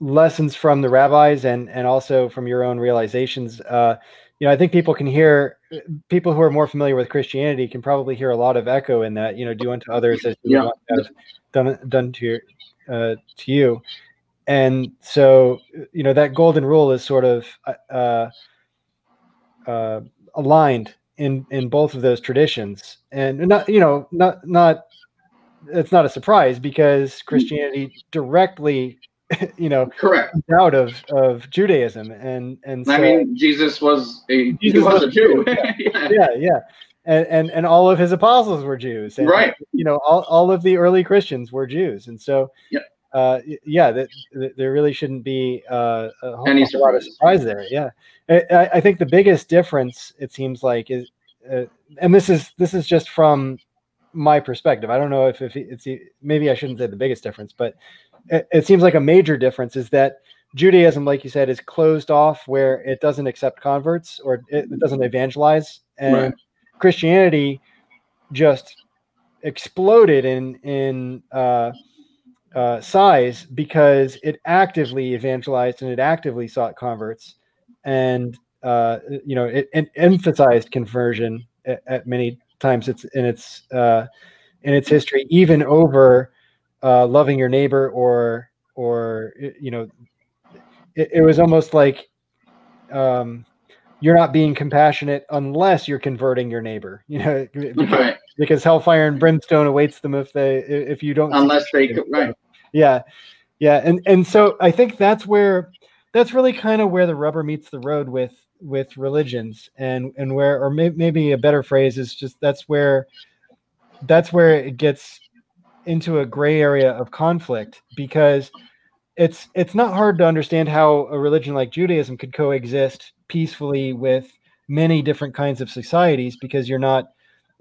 lessons from the rabbis and and also from your own realizations uh, you know i think people can hear people who are more familiar with christianity can probably hear a lot of echo in that you know do unto others as you yeah. have done done to your, uh, to you and so you know that golden rule is sort of uh, uh, aligned in in both of those traditions and not you know not not it's not a surprise because mm. christianity directly you know, correct. out of of Judaism, and and so, I mean, Jesus was a Jesus was, was a Jew, yeah. yeah, yeah, And, and and all of his apostles were Jews, and, right? You know, all, all of the early Christians were Jews, and so yeah, uh, yeah, that, that, there really shouldn't be uh, a whole, Any lot of surprise. there. Yeah, I, I, think the biggest difference it seems like is, uh, and this is this is just from my perspective. I don't know if, if it's maybe I shouldn't say the biggest difference, but it, it seems like a major difference is that Judaism, like you said, is closed off where it doesn't accept converts or it, it doesn't evangelize, and right. Christianity just exploded in in uh, uh, size because it actively evangelized and it actively sought converts, and uh, you know it, it emphasized conversion at, at, many times. It's in its uh, in its history, even over uh, loving your neighbor or or you know it, it was almost like um, you're not being compassionate unless you're converting your neighbor you know because, right. because hellfire and brimstone awaits them if they if you don't unless they right. Yeah. Yeah. And and so i think that's where that's really kind of where the rubber meets the road with with religions and and where or may, maybe a better phrase is just that's where that's where it gets into a gray area of conflict because it's it's not hard to understand how a religion like Judaism could coexist peacefully with many different kinds of societies because you're not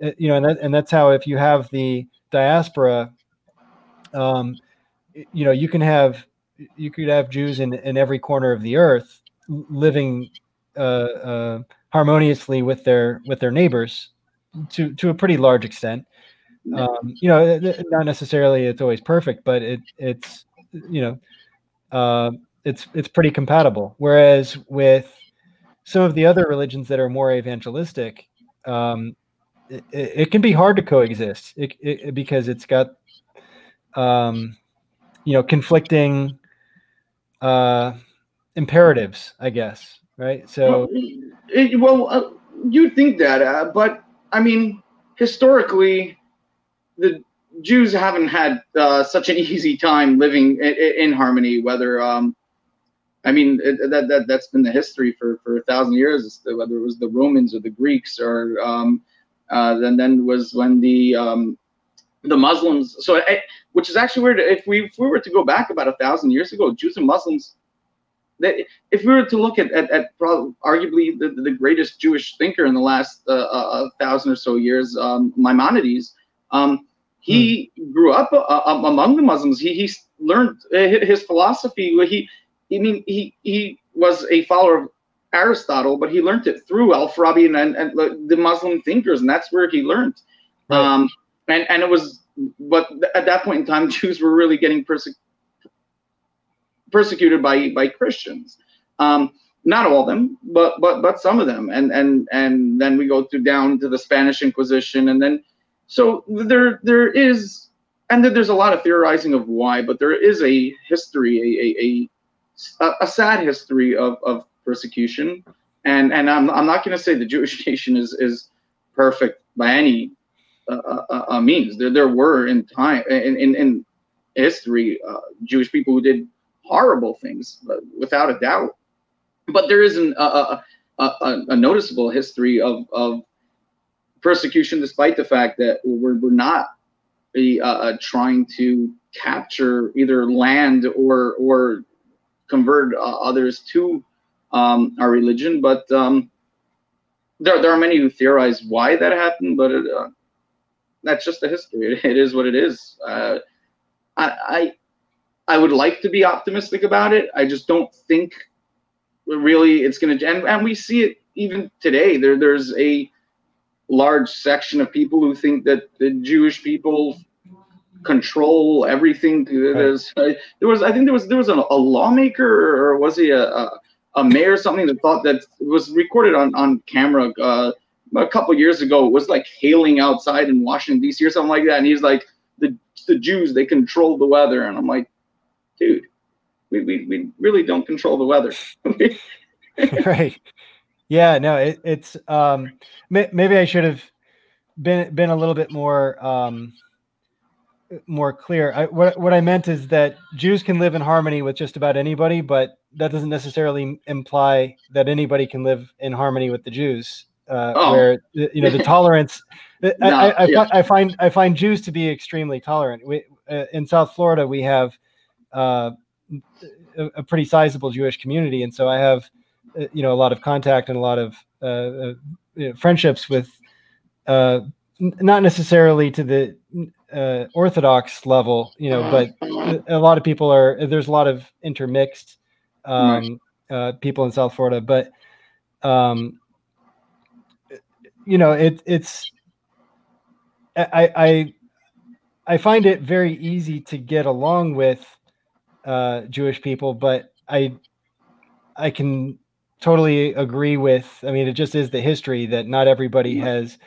uh, you know and, that, and that's how if you have the diaspora um you know you can have you could have Jews in in every corner of the earth living uh, uh harmoniously with their with their neighbors to to a pretty large extent um, you know, not necessarily it's always perfect, but it it's you know, uh, it's it's pretty compatible. Whereas with some of the other religions that are more evangelistic, um, it, it, can be hard to coexist it, it, because it's got um, you know conflicting uh, imperatives, I guess, right? So, well, it, well uh, you think that, uh, but I mean, historically, the Jews haven't had uh, such an easy time living in, in harmony. Whether, um, I mean, it, that that that's been the history for for a thousand years. Whether it was the Romans or the Greeks, or um, uh, then then was when the um, the Muslims. So, which is actually weird. If we if we were to go back about a thousand years ago, Jews and Muslims that if we were to look at at, at arguably the, the greatest Jewish thinker in the last uh, uh, thousand or so years, um, Maimonides, um, he hmm. grew up uh, uh among the Muslims. He he learned uh, his philosophy. He I mean he he was a follower of Aristotle, but he learned it through Al-Farabi and, and, and the Muslim thinkers, and that's where he learned. Right. Um, and and it was, but at that point in time, Jews were really getting persecuted persecuted by by Christians. Um, not all of them, but but but some of them, and and and then we go through down to the Spanish Inquisition, and then so there there is, and there's a lot of theorizing of why, but there is a history, a a, a, a sad history of of persecution, and and I'm I'm not going to say the Jewish nation is is perfect by any uh, uh, uh, means. There there were in time in in, in history uh, Jewish people who did horrible things, without a doubt. But there is an, a, a, a, a noticeable history of, of persecution, despite the fact that we're, we're not uh, trying to capture either land or or convert uh, others to um, our religion. But um, there, there are many who theorize why that happened, but it, uh, that's just the history. It, it is what it is. Uh, I, I I would like to be optimistic about it. I just don't think really it's going to. And, and we see it even today. There, there's a large section of people who think that the Jewish people control everything. There's, right. there was, I think there was, there was a, a lawmaker or was he a, a, a, mayor or something that thought that was recorded on, on camera uh, a couple years ago. It was like hailing outside in Washington D.C. or something like that, and he's like, the the Jews they control the weather, and I'm like, dude, we, we, we really don't control the weather. right. Yeah, no, it, it's um, maybe I should have been been a little bit more um, more clear. I, what what I meant is that Jews can live in harmony with just about anybody, but that doesn't necessarily imply that anybody can live in harmony with the Jews. Uh, oh. Where you know the tolerance, no, I, I, yeah. I, find I find Jews to be extremely tolerant. We, uh, in South Florida, we have uh, a, a, pretty sizable Jewish community, and so I have you know a lot of contact and a lot of uh, uh you know, friendships with uh, not necessarily to the uh, Orthodox level, you know, but a lot of people are there's a lot of intermixed um, people in South Florida, but um, you know it, it's I, I I find it very easy to get along with uh, Jewish people, but I I can totally agree with. I mean, it just is the history that not everybody has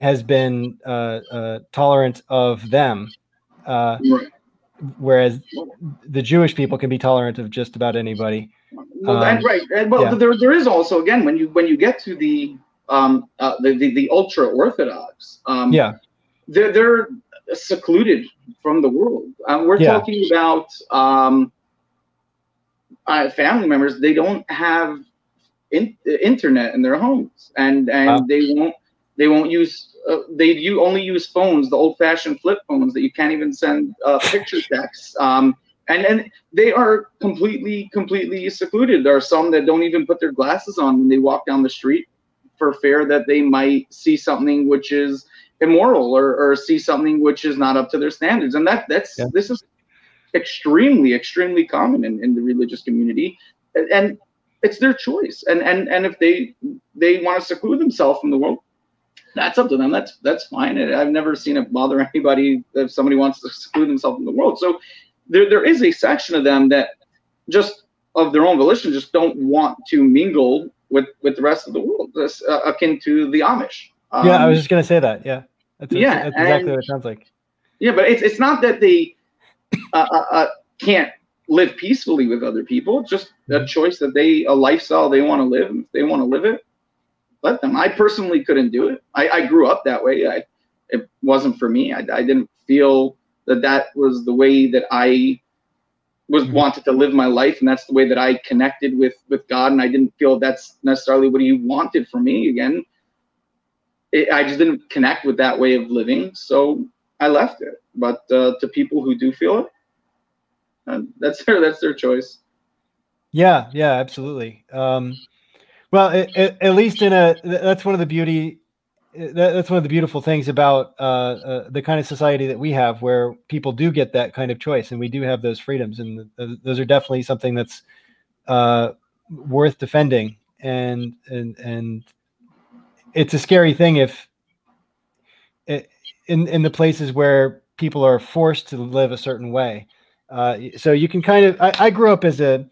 has been uh, uh, tolerant of them, uh, whereas the Jewish people can be tolerant of just about anybody. Well, um, right, and well, yeah. there there is also again when you when you get to the um, uh, the, the, the ultra orthodox, um, yeah, they're they're secluded from the world. Um, we're yeah. talking about um, uh, family members. They don't have in, internet in their homes, and and wow. they won't they won't use uh, they you only use phones, the old-fashioned flip phones that you can't even send uh, picture texts. Um, and and they are completely completely secluded. There are some that don't even put their glasses on when they walk down the street for fear that they might see something which is immoral or, or see something which is not up to their standards. And that that's yeah. this is extremely, extremely common in, in the religious community. And it's their choice. And and and if they they want to seclude themselves from the world, that's up to them. That's that's fine. I've never seen it bother anybody if somebody wants to seclude themselves from the world. So there there is a section of them that just of their own volition just don't want to mingle with with the rest of the world, this, uh, akin to the Amish. Um, yeah, I was um, just gonna say that. Yeah, that's, yeah, that's exactly and, what it sounds like. Yeah, but it's it's not that they uh, uh, uh, can't live peacefully with other people. Just a Mm-hmm. choice that they, a lifestyle they want to live. If they want to live it, let them. I personally couldn't do it. I, I grew up that way. I, it wasn't for me. I, I didn't feel that that was the way that I was Mhm. wanted to live my life, and that's the way that I connected with with God. And I didn't feel that's necessarily what He wanted for me. Again, it, I just didn't connect with that way of living, so I left it. But uh, to people who do feel it, uh, that's their that's their choice. Yeah, yeah, absolutely. Um, well, it, it, at least in a that's one of the beauty that, that's one of the beautiful things about uh, uh, the kind of society that we have, where people do get that kind of choice, and we do have those freedoms, and th- those are definitely something that's uh, worth defending. And and and it's a scary thing if it, in in the places where people are forced to live a certain way. Uh, so you can kind of I, I grew up as a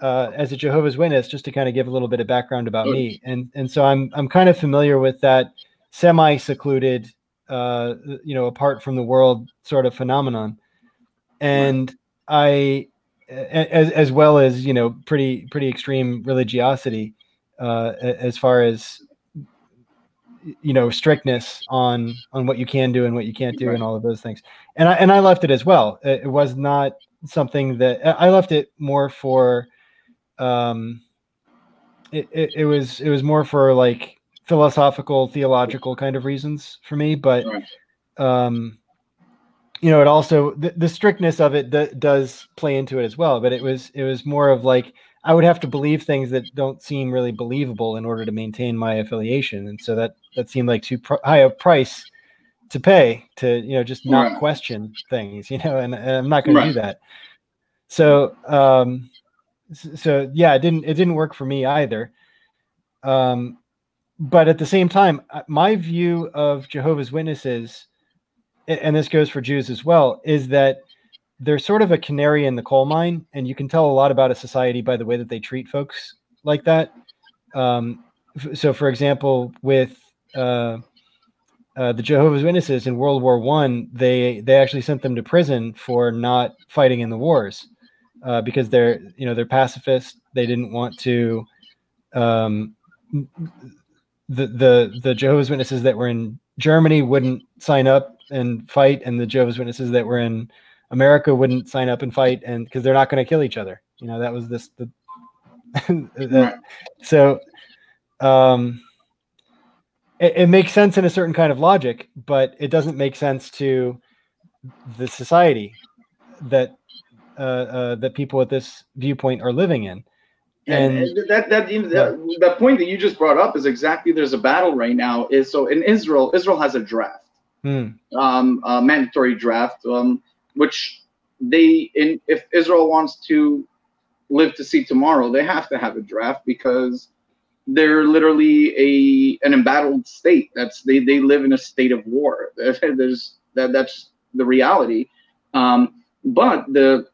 uh, as a Jehovah's Witness, just to kind of give a little bit of background about me, and and so I'm I'm kind of familiar with that semi secluded, uh, you know, apart from the world sort of phenomenon, and I, as as well as you know, pretty pretty extreme religiosity, uh, as far as you know strictness on on what you can do and what you can't do Right. and all of those things. And i and i left it as well. It, was not something that i left it more for um it, it, it was it was more for like philosophical theological kind of reasons for me but um you know it also the, the strictness of it d- does play into it as well but it was it was more of like i would have to believe things that don't seem really believable in order to maintain my affiliation and so that that seemed like too pr- high a price to pay to you know just not Right. question things you know and, and i'm not going to do that. So um so yeah it didn't it didn't work for me either. Um but at the same time uh, my view of jehovah's witnesses and this goes for jews as well is that they're sort of a canary in the coal mine and you can tell a lot about a society by the way that they treat folks like that. Um so for example with uh uh, the Jehovah's Witnesses in World War One, they they actually sent them to prison for not fighting in the wars uh, because they're you know they're pacifist. They didn't want to. Um, the the the Jehovah's Witnesses that were in Germany wouldn't sign up and fight, and the Jehovah's Witnesses that were in America wouldn't sign up and fight, and because they're not going to kill each other. You know that was this the. that- So, um, it, it makes sense in a certain kind of logic, but it doesn't make sense to the society that uh, uh, that people with this viewpoint are living in. And, And that that, that that point that you just brought up is exactly there's a battle right now. Is so in Israel, Israel has a draft, hmm, um, a mandatory draft, um, which they in if Israel wants to live to see tomorrow, they have to have a draft because they're literally a an embattled state. That's they they live in a state of war. There's that that's the reality. Um, but the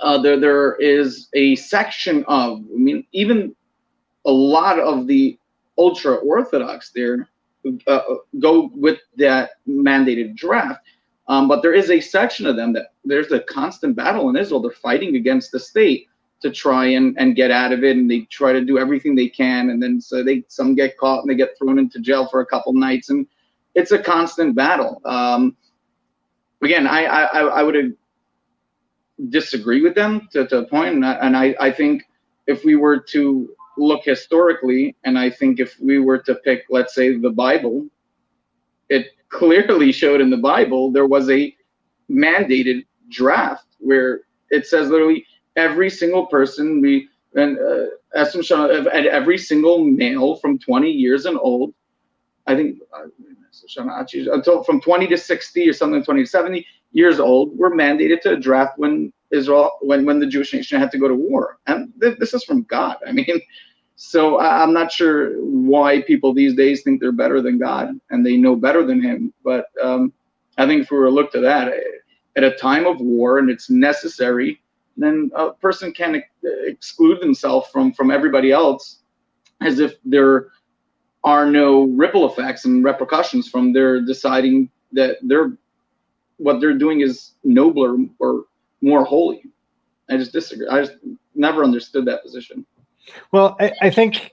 uh, there there is a section of I mean even a lot of the ultra orthodox there uh, go with that mandated draft. Um, but there is a section of them that there's a constant battle in Israel. They're fighting against the state to try and, and get out of it, and they try to do everything they can, and then so they some get caught and they get thrown into jail for a couple nights, and it's a constant battle. Um, again, I I, I would disagree with them to, to a point, and I, and I I think if we were to look historically, and I think if we were to pick, let's say, the Bible, it clearly showed in the Bible there was a mandated draft where it says literally every single person we and uh, every single male from 20 years and old, I think uh, until from 20 to 60 or something, 20 to 70 years old, were mandated to draft when Israel, when when the Jewish nation had to go to war, and th- this is from God. I mean, so I- I'm not sure why people these days think they're better than God and they know better than Him. But um, I think if we were to look to that at a time of war and it's necessary, then a person can ex- exclude themselves from from everybody else, as if there are no ripple effects and repercussions from their deciding that they're what they're doing is nobler or more holy. I just disagree. I just never understood that position. Well, I, I think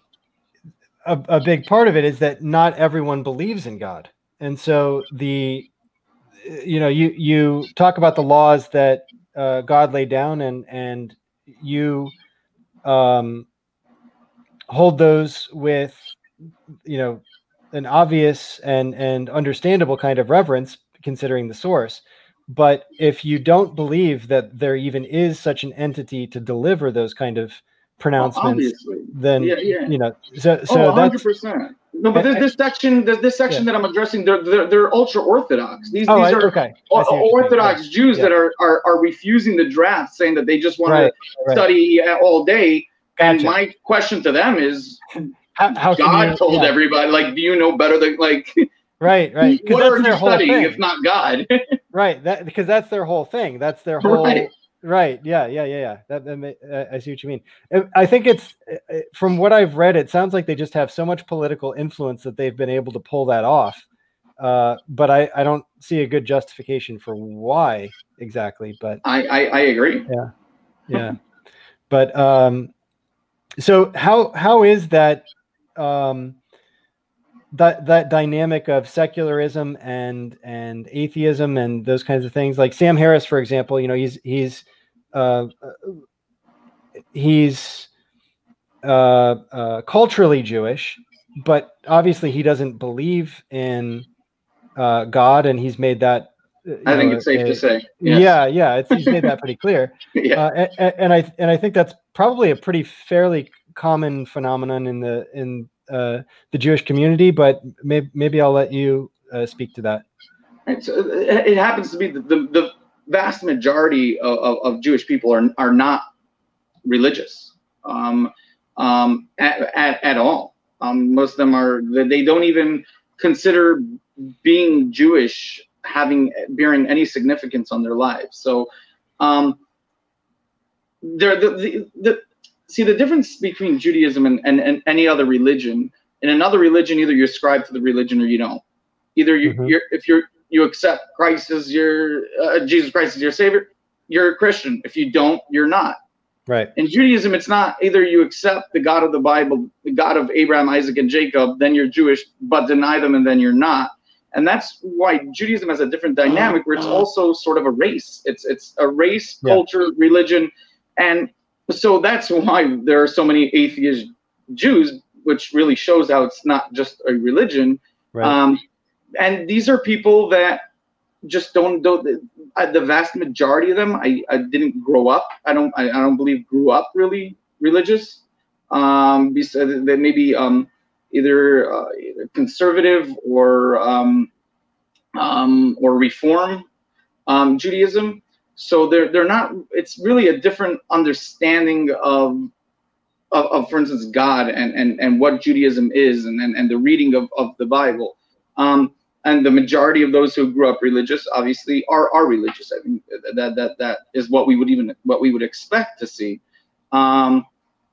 a, a big part of it is that not everyone believes in God, and so the you know you you talk about the laws that uh, God laid down, and and you um, hold those with you know an obvious and and understandable kind of reverence considering the source but if you don't believe that there even is such an entity to deliver those kind of pronouncements well, then yeah, yeah. you know so so oh, 100% no but this, this section this, this section yeah. that i'm addressing they're, they're, they're ultra orthodox these, oh, these are okay. orthodox jews that are, are are refusing the draft saying that they just want right, to right. study all day gotcha. and my question to them is how, how god you, told everybody like do you know better than like Right, right. What are you studying if not God? right. That because that's their whole thing. That's their whole. Right. right. Yeah. Yeah. Yeah. Yeah. That, that I see what you mean. I think it's uh, uh, from what I've read. It sounds like they just have so much political influence that they've been able to pull that off. Uh, but I, I don't see a good justification for why exactly. But I, I, I agree. Yeah. Yeah. but um, so how how is that um that that dynamic of secularism and and atheism and those kinds of things like sam harris for example you know he's he's uh, he's uh, uh, culturally jewish but obviously he doesn't believe in uh, god and he's made that I think it's safe a, to say. Yes. Yeah, yeah, it's, he's made that pretty clear. yeah, uh, and, and, I and I think that's probably a pretty fairly common phenomenon in the in uh, the Jewish community, but maybe, maybe I'll let you uh, speak to that. So uh, it happens to be the, the, the vast majority of, of, of, Jewish people are, are not religious um, um, at, at, at, all. Um, most of them are, they don't even consider being Jewish having, bearing any significance on their lives. So, um, there, the, the, the, see the difference between Judaism and, and, and any other religion. In another religion, either you ascribe to the religion or you don't. Either you, mm-hmm. you're if you're you accept Christ as your uh, Jesus Christ as your savior, you're a Christian. If you don't, you're not. Right. In Judaism, it's not either you accept the God of the Bible, the God of Abraham, Isaac, and Jacob, then you're Jewish, but deny them and then you're not. And that's why Judaism has a different dynamic where it's also sort of a race. It's it's a race, yeah. culture, religion, and so that's why there are so many atheist Jews, which really shows how it's not just a religion. Right. Um, and these are people that just don't don't the vast majority of them I, I didn't grow up I don't I, I don't believe grew up really religious um they may be um either, uh, either conservative or um, um or reform um Judaism so they're they're not. It's really a different understanding of of, of, for instance, God and, and, and what Judaism is and, and, and the reading of, of the Bible. Um, and the majority of those who grew up religious obviously are, are religious. I mean, that, that, that is what we would even, what we would expect to see. Um,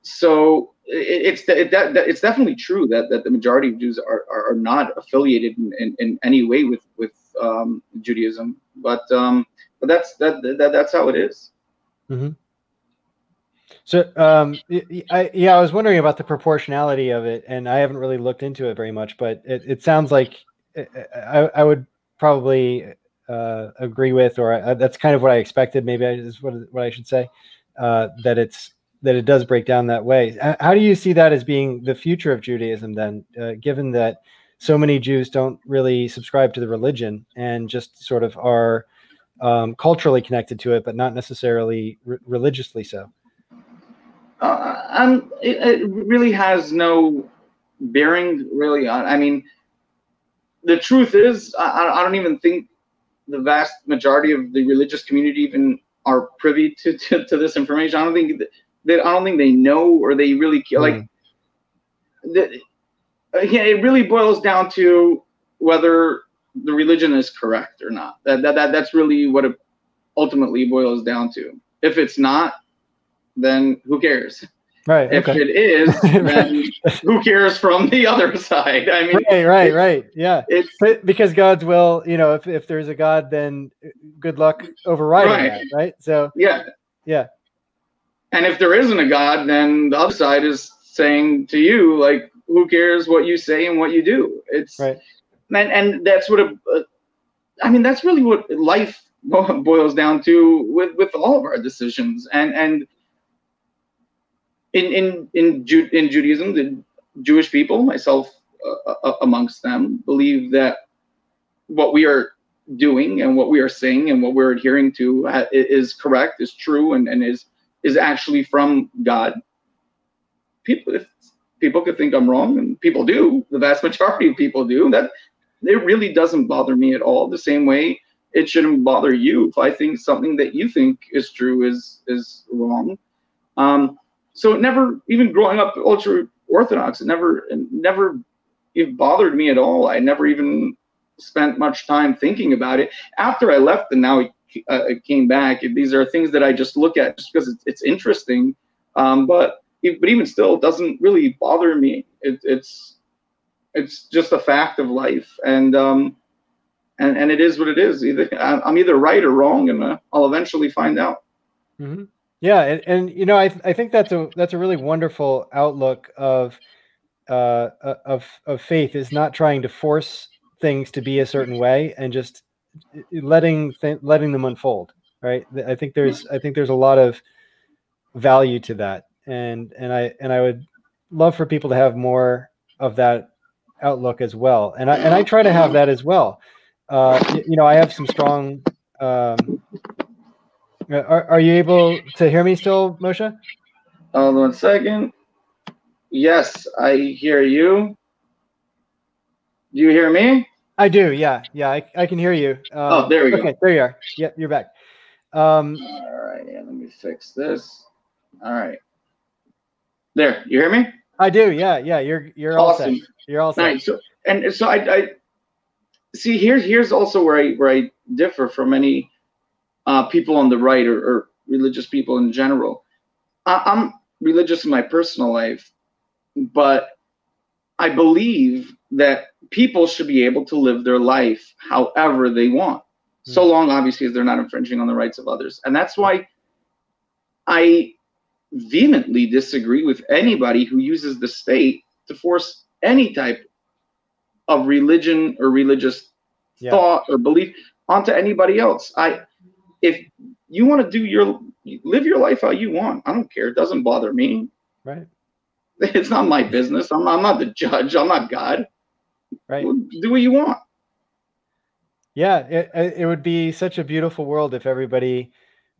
so it, it's, it, that, that, it's definitely true that, that the majority of Jews are, are, are not affiliated in, in, in any way with, with um, Judaism. But um, but that's that, that that's how it is. Mm-hmm. So, um, I, yeah, I was wondering about the proportionality of it, and I haven't really looked into it very much, but it, it sounds like uh, I, I would probably uh, agree with, or I, that's kind of what I expected. Maybe I, is what, what I should say, uh, that it's that it does break down that way. How do you see that as being the future of Judaism then, uh, given that so many Jews don't really subscribe to the religion and just sort of are um, culturally connected to it, but not necessarily re- religiously so. Uh, um, it, it, really has no bearing, really. On, I mean, the truth is, I, I, don't even think the vast majority of the religious community even are privy to, to, to this information. I don't think that, they, I don't think they know or they really mm. like. The, again, it really boils down to whether the religion is correct or not. That, that, that that's really what it ultimately boils down to. If it's not, then who cares? Right. If okay. it is, then who cares from the other side? I mean, right, right, right. Yeah. It's but because God's will, you know, if, if there's a God, then good luck overriding right. that, right? So yeah, yeah. and if there isn't a God, then the other side is saying to you, like, who cares what you say and what you do? It's right. And and that's what I mean, that's really what life boils down to with with all of our decisions. And and in in in, Ju- in Judaism, the Jewish people, myself uh, uh, amongst them, believe that what we are doing and what we are saying and what we're adhering to is correct, is true, and, and is is actually from God. People, if people could think I'm wrong, and people do. The vast majority of people do. That it really doesn't bother me at all. The same way it shouldn't bother you if I think something that you think is true is is wrong. Um, so it never, even growing up ultra orthodox, it never, it never it bothered me at all. I never even spent much time thinking about it. After I left and now uh, it came back, these are things that I just look at just because it's, it's interesting. Um, but but even still, it doesn't really bother me. It, it's it's just a fact of life, and um, and and it is what it is. Either I'm either right or wrong, and uh, I'll eventually find out. Mm-hmm. Yeah, and, and you know, I I think that's a that's a really wonderful outlook of uh, uh of of faith is not trying to force things to be a certain way and just letting th- letting them unfold. Right. I think there's I think there's a lot of value to that, and and I and I would love for people to have more of that outlook as well. And I and I try to have that as well. Uh, you know, I have some strong um, uh, are, are you able to hear me still, Moshe? Hold on one second. Yes, I hear you. Do you hear me? I do. Yeah, yeah, I, I can hear you. Um, oh, there we go. okay, there you are. Yep, you're back. Um, all right, yeah. Let me fix this. All right. There, you hear me? I do. Yeah, yeah. You're you're awesome. all set. You're all set. Nice. So, and so I, I see. Here's here's also where I where I differ from many uh, people on the right or, or, religious people in general. I, I'm religious in my personal life, but I believe that people should be able to live their life however they want, so long, obviously, as they're not infringing on the rights of others. And that's why I vehemently disagree with anybody who uses the state to force any type of religion or religious yeah. thought or belief onto anybody else. I if you want to do your live your life how you want, I don't care. It doesn't bother me. Right. It's not my business. I'm not, I'm not the judge. I'm not God. Right. Do what you want. Yeah, it, it would be such a beautiful world if everybody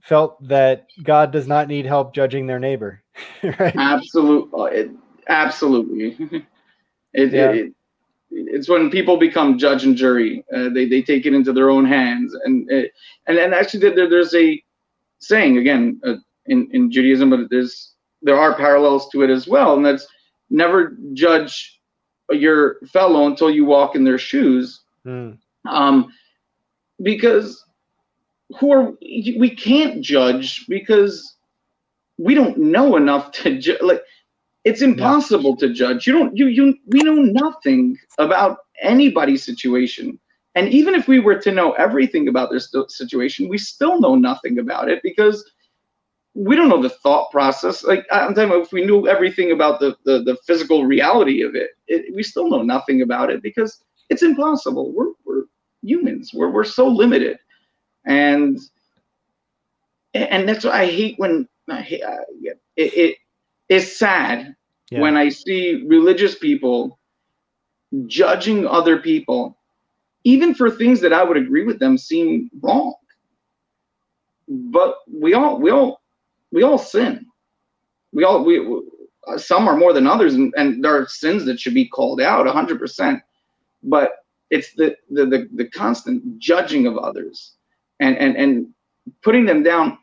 felt that God does not need help judging their neighbor. right? Absolutely. Absolutely. it, yeah. it, it's when people become judge and jury. Uh, they they take it into their own hands, and uh, and and actually there, there's a saying again uh, in in Judaism, but there's there are parallels to it as well, and that's never judge your fellow until you walk in their shoes. Mm. Um, because who are we can't judge because we don't know enough to judge. Like it's impossible yeah. to judge. You don't you you we know nothing about anybody's situation. And even if we were to know everything about their situation, we still know nothing about it because we don't know the thought process. Like I'm talking about if we knew everything about the, the, the physical reality of it, it, we still know nothing about it because it's impossible. We're, we're humans. We're, we're so limited. And and that's what I hate when I hate, uh, it, it it's sad yeah. when I see religious people judging other people, even for things that I would agree with them seem wrong. But we all we all we all sin. We all we some are more than others, and, and there are sins that should be called out hundred percent. But it's the, the the the constant judging of others and and and putting them down.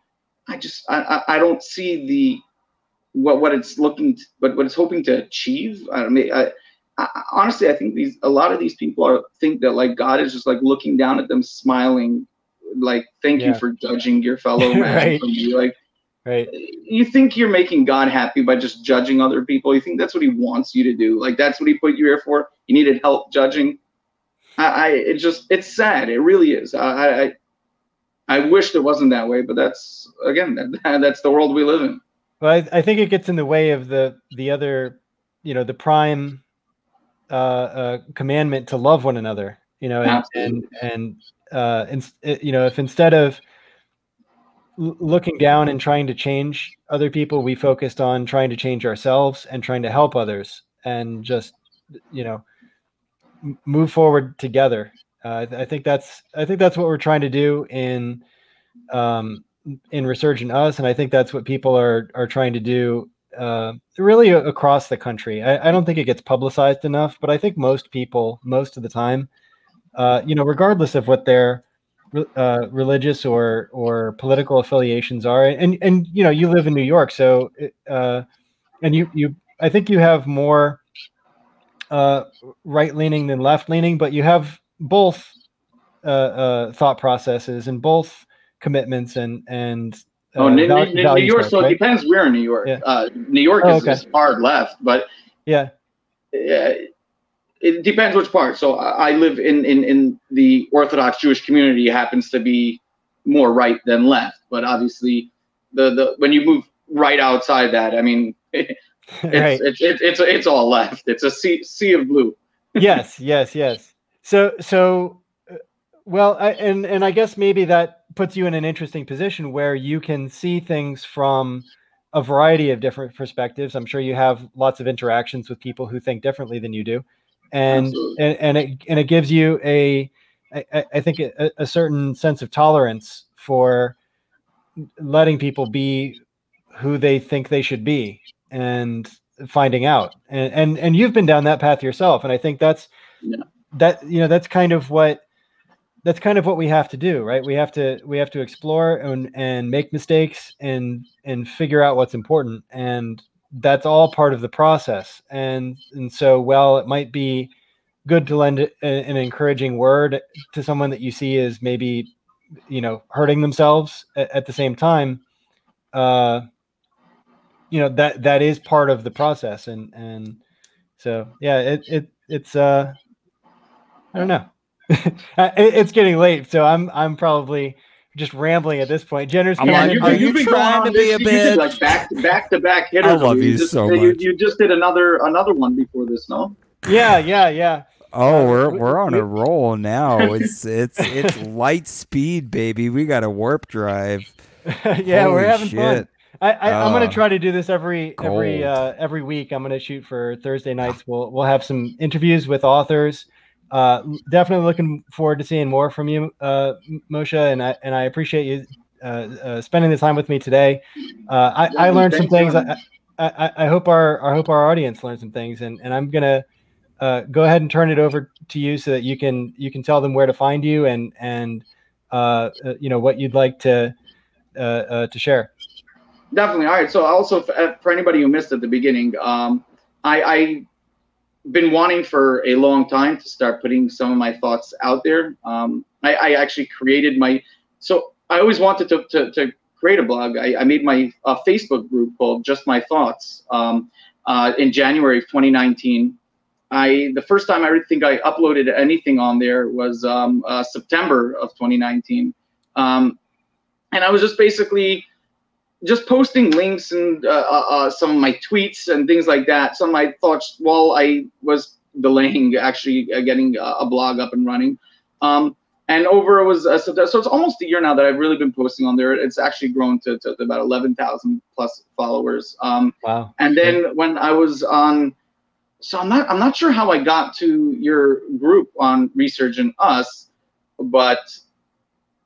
I just I I don't see the what what it's looking to, what what it's hoping to achieve. I mean, I, I, honestly, I think these a lot of these people are think that like God is just like looking down at them, smiling, like thank yeah. you for judging your fellow man right. from you. Like, right? You think you're making God happy by just judging other people? You think that's what He wants you to do? Like that's what He put you here for? You needed help judging. I, I it just it's sad. It really is. I, I I wish it wasn't that way, but that's again that, that's the world we live in. Well, I, I think it gets in the way of the the other, you know, the prime uh, uh, commandment to love one another. You know, and Absolutely. and, and uh, and you know, if instead of l- looking down and trying to change other people, we focused on trying to change ourselves and trying to help others, and just you know, move forward together. I think that's I think that's what we're trying to do in um, in Resurgent Us, and I think that's what people are are trying to do uh, really across the country. I, I don't think it gets publicized enough, but I think most people, most of the time, uh, you know, regardless of what their uh, religious or or political affiliations are, and and you know, you live in New York, so uh, and you you I think you have more uh, right leaning than left leaning, but you have both uh, uh, thought processes and both commitments and and Oh, uh, New, val- New- New York. So it right? depends where in New York. Yeah. Uh, New York Oh, is, okay. is hard left, but Yeah, uh, it depends which part. So I I live in, in, in the Orthodox Jewish community happens to be more right than left, but obviously the, the when you move right outside that, I mean, it's, right. it's, it's, it's, it's all left. It's a sea, sea of blue. yes, yes, yes. So, so, uh, well, I, and and I guess maybe that puts you in an interesting position where you can see things from a variety of different perspectives. I'm sure you have lots of interactions with people who think differently than you do, and Absolutely. and, and it and it gives you a, I, I- I think a, a certain sense of tolerance for letting people be who they think they should be and finding out and and and you've been down that path yourself and i think that's Yeah. That you know that's kind of what that's kind of what we have to do right? We have to we have to explore and and make mistakes and and figure out what's important. And that's all part of the process. And and so while it might be good to lend a- an encouraging word to someone that you see is maybe you know hurting themselves at, at the same time uh you know that that is part of the process. And and so yeah it, it it's uh i don't know Uh, it's getting late so i'm i'm probably just rambling at this point jenner's I'm coming like, in are here. you trying to be a you did bitch? like back back to back hitters. I love you just, so much. you you, just did another another one before this, no? yeah yeah yeah Oh, Uh, we're we- we're on a roll now. It's it's it's light speed, baby. We got a warp drive. yeah we're Holy having fun shit. I, I I'm gonna Uh, try to do this every every uh, every week. I'm gonna shoot for Thursday nights. We'll we'll have some interviews with authors. Uh, definitely looking forward to seeing more from you, uh, Moshe, and I and I appreciate you uh, uh, spending the time with me today. Uh, I, I learned some things. I, I, I hope our I hope our audience learned some things, and, and I'm gonna uh, go ahead and turn it over to you so that you can you can tell them where to find you and and uh, uh, you know what you'd like to to share. Definitely. All right. So also for, for anybody who missed at the beginning, um, I, I been wanting for a long time to start putting some of my thoughts out there. Um, I, I actually created my so I always wanted to to, to create a blog. I, I made my uh, Facebook group called Just My Thoughts um, uh, in January of 2019. I the first time I think I uploaded anything on there was um, uh, September of 2019, um, and I was just basically just posting links and uh, uh, uh, some of my tweets and things like that. Some of my thoughts while I was delaying actually uh, getting a, blog up and running. Um, and over it was uh, so, so it's almost a year now that I've really been posting on there. It's actually grown to, to about 11,000 plus followers. Um, Wow. and then when I was on, so I'm not I'm not sure how I got to your group on Resurgent Us, but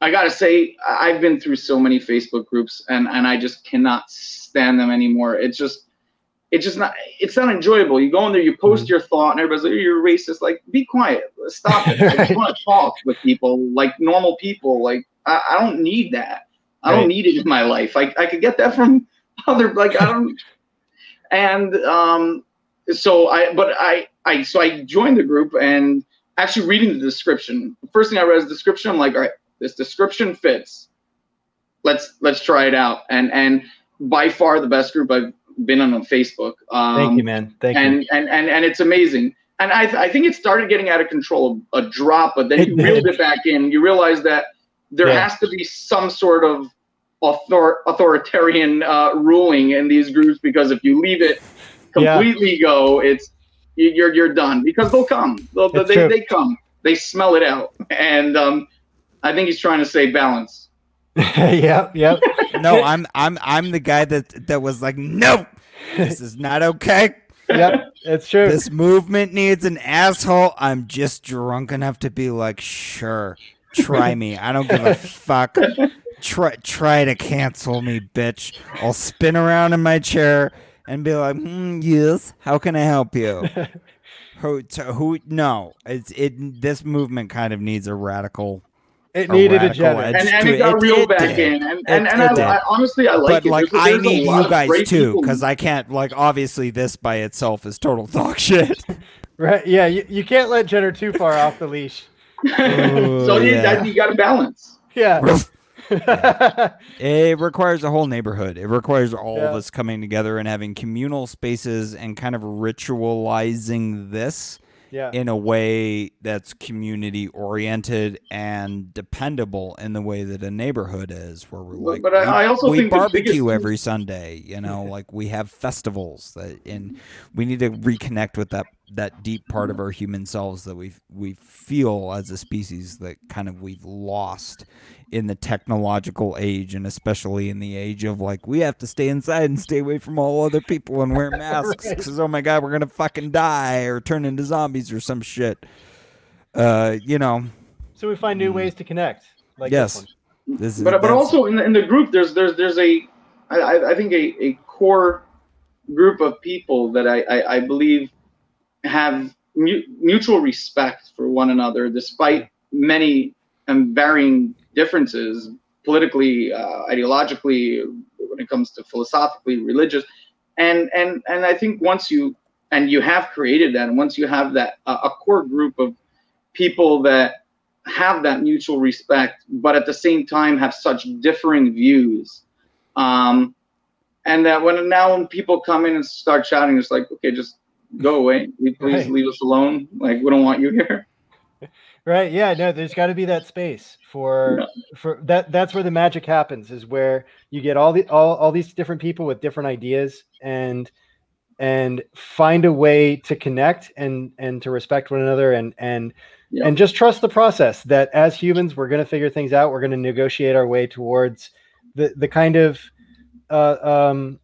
I gotta say I've been through so many Facebook groups and and I just cannot stand them anymore. It's just it's just not it's not enjoyable. You go in there, you post your thought, and everybody's like, "You're racist." Like, be quiet, stop it. I just want to talk with people like normal people. Like, I, I don't need that. I Right. don't need it in my life. I I could get that from other like I don't. and um, so I but I I so I joined the group and actually reading the description. First thing I read is the description. I'm like, all right, this description fits. Let's let's try it out. And and by far the best group I've been on on Facebook. Um, Thank you, man. Thank you. and, and and and it's amazing. And I, th- I think it started getting out of control, a drop, but then you reeled it back in. You realize that there Yeah. has to be some sort of author- authoritarian uh, ruling in these groups because if you leave it Yeah. completely go, it's you- you're you're done because they'll come. They'll, they true. they come. They smell it out, and um, I think he's trying to say balance. yep, yep. No, I'm I'm I'm the guy that that was like, no, this is not okay. yep, it's true. This movement needs an asshole. I'm just drunk enough to be like, sure, try me. I don't give a fuck. Try try to cancel me, bitch. I'll spin around in my chair and be like, hmm, yes. How can I help you? Who? To, who? No, it's it. This movement kind of needs a radical. It needed a radical Jenner. edge. And, and to it got it. reeled It back did. in, and and, It- and it I. I honestly I like but it. like There's- I there's need you guys too, because I can't like obviously this by itself is total dog shit. Right? Yeah, you, you can't let Jenner too far off the leash. so you, yeah. that, you got to balance. Yeah. It requires a whole neighborhood. It requires all Yeah. of us coming together and having communal spaces and kind of ritualizing this yeah. in a way that's community oriented and dependable in the way that a neighborhood is, where we're like, but I- we, I also we barbecue biggest- every Sunday. You know, like we have festivals that, and mm-hmm. we need to reconnect with that that deep part of our human selves that we we feel as a species that kind of we've lost in the technological age and especially in the age of like we have to stay inside and stay away from all other people and wear masks Right. because oh my god we're gonna fucking die or turn into zombies or some shit uh you know so we find new ways to connect. Like Yes. this this is but but also in the, in the group there's there's there's a I, I think a, a core group of people that I I, I believe have mu- mutual respect for one another despite many and varying differences politically uh, ideologically when it comes to philosophically religious and and and I think once you and you have created that and once you have that uh, a core group of people that have that mutual respect, but at the same time have such differing views. Um, and that when now when people come in and start shouting, it's like, okay, just go away. Please Right. leave us alone. Like we don't want you here. Right. Yeah. No, there's got to be that space for for that. That's where the magic happens. Is where you get all the all all these different people with different ideas and and find a way to connect and and to respect one another and and Yeah. and just trust the process that as humans we're going to figure things out. We're going to negotiate our way towards the the kind of uh, um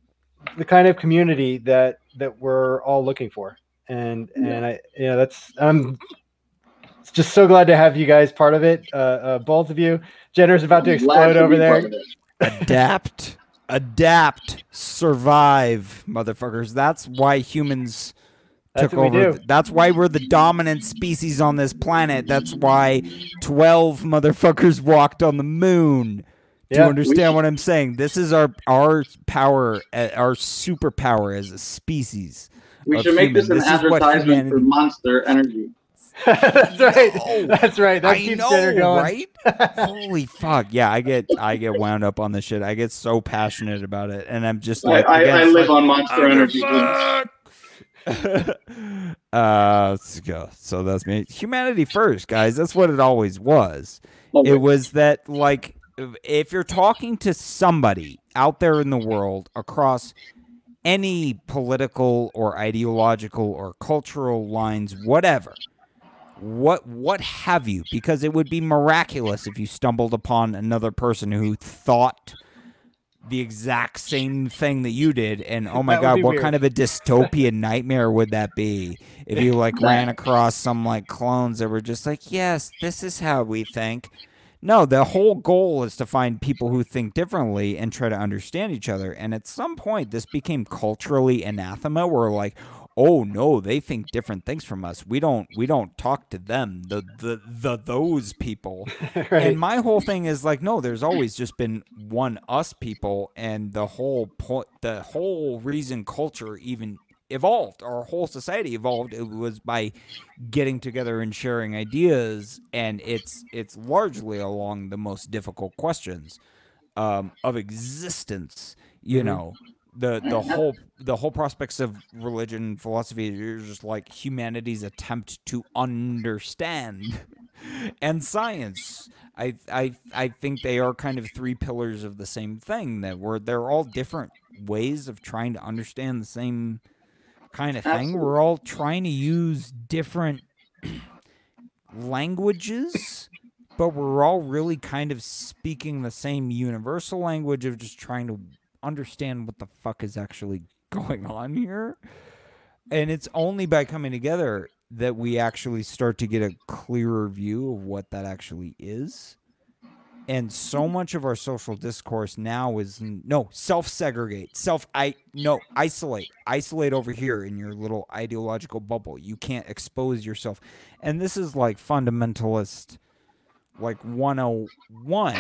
the kind of community that that we're all looking for. And Yeah. and I you know that's I'm just so glad to have you guys part of it. Uh, uh, both of you. Jenner's about to I'm glad explode to over there. adapt adapt survive motherfuckers that's why humans That's took over that's why we're the dominant species on this planet that's why 12 motherfuckers walked on the moon do Yeah. you understand what i'm saying this is our our power uh, our superpower as a species We should make human. this an This is what advertisement for Monster Energy. That's right. know. That's right. That I keeps know, Jenner going. right? Holy fuck! Yeah, I get I get wound up on this shit. I get so passionate about it, and I'm just like, I, again, I live like, on Monster Energy. fuck. uh, let's go. So that's me. Humanity first, guys. That's what it always was. Okay. It was that like if you're talking to somebody out there in the world across any political or ideological or cultural lines, whatever. What what have you? Because it would be miraculous if you stumbled upon another person who thought the exact same thing that you did and oh my That god what weird. kind of a dystopian nightmare would that be if you like ran across some like clones that were just like yes this is how we think no the whole goal is to find people who think differently and try to understand each other and at some point this became culturally anathema where like oh no they think different things from us we don't we don't talk to them the the, the those people right. and my whole thing is like, no, there's always just been one us people, and the whole point, the whole reason culture even evolved, our whole society evolved, it was by getting together and sharing ideas, and it's it's largely along the most difficult questions um, of existence. You Mhm. know, the the whole the whole prospects of religion, philosophy, you're just like humanity's attempt to understand and science. I I I think they are kind of three pillars of the same thing that we're they're all different ways of trying to understand the same kind of thing. Absolutely. We're all trying to use different languages, but we're all really kind of speaking the same universal language of just trying to understand what the fuck is actually going on here. And it's only by coming together that we actually start to get a clearer view of what that actually is. And so much of our social discourse now is no self segregate, self I no isolate, isolate over here in your little ideological bubble. You can't expose yourself, and this is like fundamentalist, like one hundred one.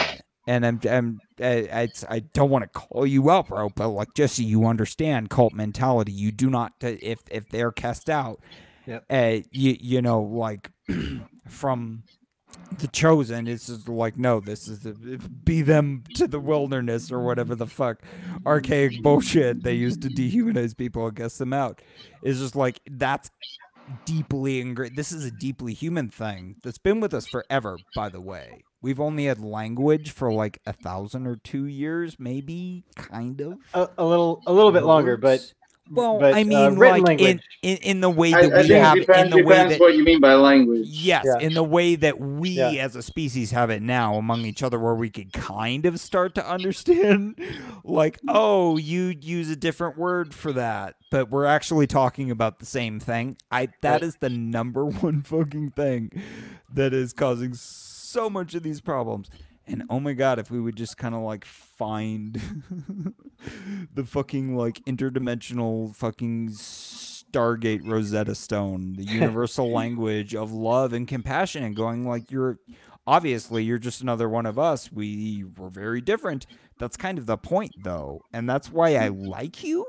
And I'm, I'm I, it's, I don't want to call you out, bro, but like just so you understand cult mentality, you do not if if they're cast out, Yep. uh, you you know like from the chosen it's just like no this is the be them to the wilderness or whatever the fuck archaic bullshit they used to dehumanize people and guess them out it's just like that's deeply ingrained this is a deeply human thing that's been with us forever by the way we've only had language for like a thousand or two years maybe kind of A, a little a little bit longer, but Words. well but, i uh, mean written like in, in in the way that I we think have it depends, in the way that what you mean by language. Yes, Yeah. in the way that we Yeah. as a species have it now among each other, where we could kind of start to understand, like, oh, you'd use a different word for that, but we're actually talking about the same thing. I that Right. is the number one fucking thing that is causing so much of these problems. And oh my god, if we would just kind of like find the fucking like interdimensional fucking Stargate Rosetta Stone, the universal language of love and compassion, and going like you're obviously you're just another one of us. We were very different. That's kind of the point though. And that's why I like you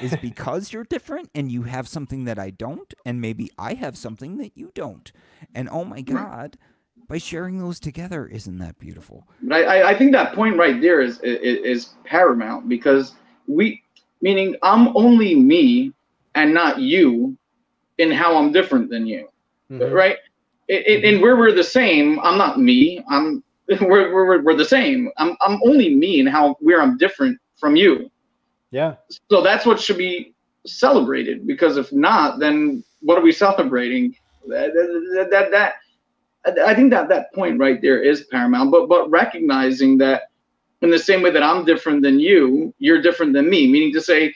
is because you're different and you have something that I don't, and maybe I have something that you don't. And oh my mm. god, by sharing those together, isn't that beautiful? But I, I, I think that point right there is, is is paramount because we, meaning I'm only me and not you, in how I'm different than you, Mhm. right? It, it, and where we're the same, I'm not me. I'm we're, we're, we're the same. I'm I'm only me and how where I'm different from you. Yeah. So that's what should be celebrated because if not, then what are we celebrating? That that that, that I think that that point right there is paramount. But but recognizing that in the same way that I'm different than you, you're different than me. Meaning to say,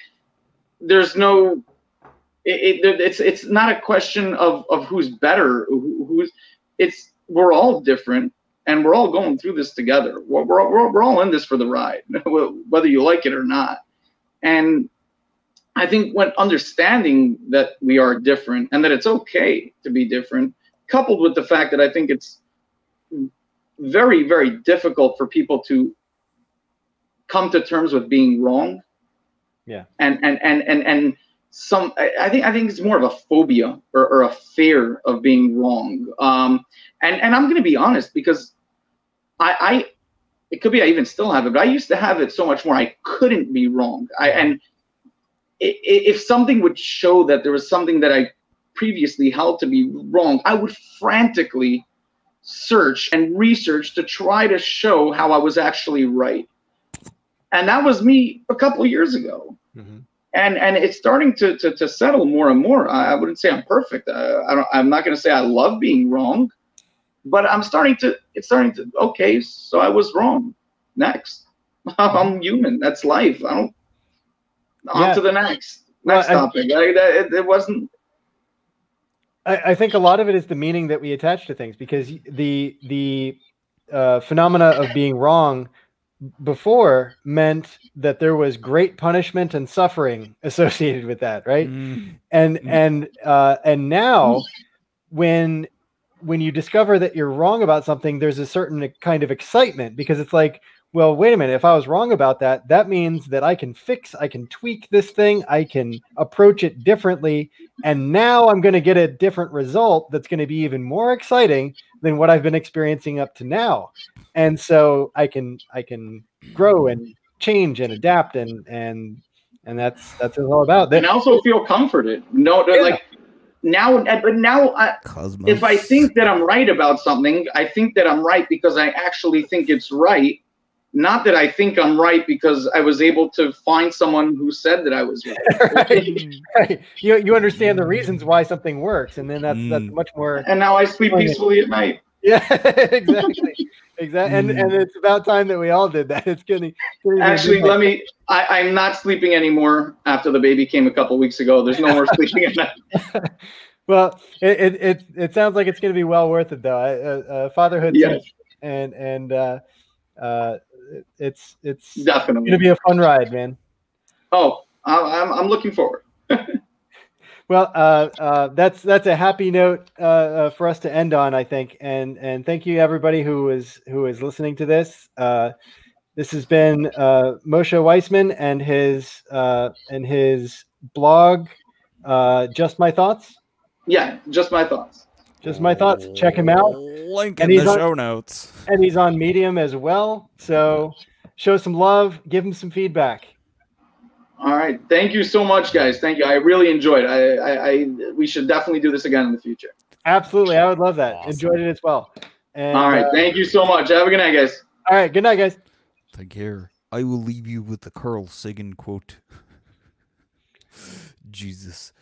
there's no. It, it, it's it's not a question of, of who's better, who, who's it's we're all different and we're all going through this together. We're, we're, we're, we're all in this for the ride, whether you like it or not. And I think when understanding that we are different and that it's okay to be different, coupled with the fact that I think it's very, very difficult for people to come to terms with being wrong. Yeah. And and and and and some I think I think it's more of a phobia or, or a fear of being wrong. Um and and I'm gonna be honest because I I it could be I even still have it, but I used to have it so much more I couldn't be wrong. I and if something would show that there was something that I previously held to be wrong, I would frantically search and research to try to show how I was actually right. And that was me a couple years ago. Mhm. And and it's starting to to, to settle more and more. I, I wouldn't say I'm perfect. Uh, I don't, I'm not going to say I love being wrong, but I'm starting to. It's starting to. Okay, so I was wrong. Next, I'm human. That's life. I don't. On Yeah. to the next next I- topic. Like, that, it, it wasn't. I, I think a lot of it is the meaning that we attach to things because the the uh, phenomena of being wrong before meant that there was great punishment and suffering associated with that, right? Mm, and Mm. and uh, and now when when you discover that you're wrong about something there's a certain kind of excitement because it's like well wait a minute if i was wrong about that that means that i can fix i can tweak this thing i can approach it differently and now i'm going to get a different result that's going to be even more exciting than what i've been experiencing up to now and so i can i can grow and change and adapt and and and that's that's what it's all about And I also feel comforted. No, Yeah. like now, uh, but now, I, Cosmos. if I think that I'm right about something, I think that I'm right because I actually think it's right. Not that I think I'm right because I was able to find someone who said that I was right. right, Mm, right. You you understand the reasons why something works, and then that's that's Mm. much more. And now I sleep peacefully at night. Yeah, exactly, exactly. And and it's about time that we all did that. It's getting, getting Actually, let me. I, I'm not sleeping anymore after the baby came a couple weeks ago. There's no more sleeping at night. Well, it, it it it sounds like it's going to be well worth it, though. Uh, uh, fatherhood, Yes, and and uh, uh, it- it's definitely going to be a fun ride, man. Oh, I'm I'm looking forward. Well, uh, uh, that's that's a happy note uh, uh, for us to end on, I think, and and thank you everybody who is who is listening to this. Uh, this has been uh, Moshe Weissman and his uh, and his blog, uh, just my thoughts. Yeah, just my thoughts. Just my thoughts. Check him out, LinkedIn he's the on- show notes. and he's on Medium as well. So show some love, give him some feedback. All right. Thank you so much, guys. Thank you. I really enjoyed. It. I, I, I we should definitely do this again in the future. Absolutely, I would love that. Awesome. Enjoyed it as well. And, All right. uh, Thank you so much. Have a good night, guys. all right. Good night, guys. Take care. I will leave you with the Carl Sagan quote. Jesus.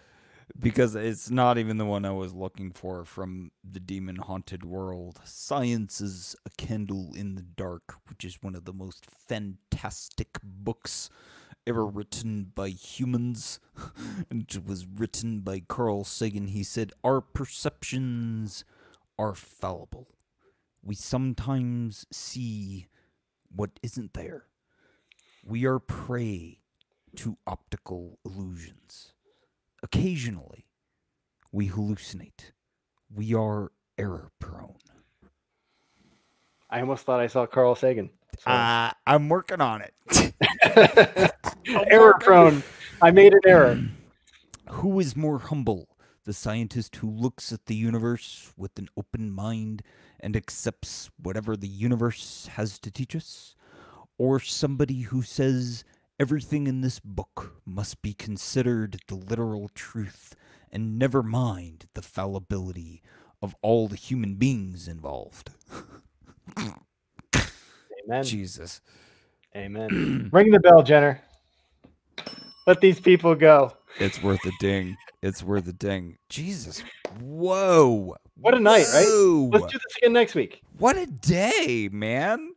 Because it's not even the one I was looking for from the demon haunted world. Science is a candle in the dark, which is one of the most fantastic books ever written by humans. and it was written by Carl Sagan. He said, Our perceptions are fallible. We sometimes see what isn't there. We are prey to optical illusions. Occasionally, we hallucinate. We are error prone. I almost thought I saw Carl Sagan. So- Uh, I'm working on it. error prone. I made an error. Who is more humble? The scientist who looks at the universe with an open mind and accepts whatever the universe has to teach us? Or somebody who says everything in this book must be considered the literal truth and never mind the fallibility of all the human beings involved? Amen. Jesus. Amen. Ring the bell, Jenner. Let these people go. It's worth a ding. It's worth a ding. Jesus. Whoa. What a night, right? Let's do this again next week. What a day, man.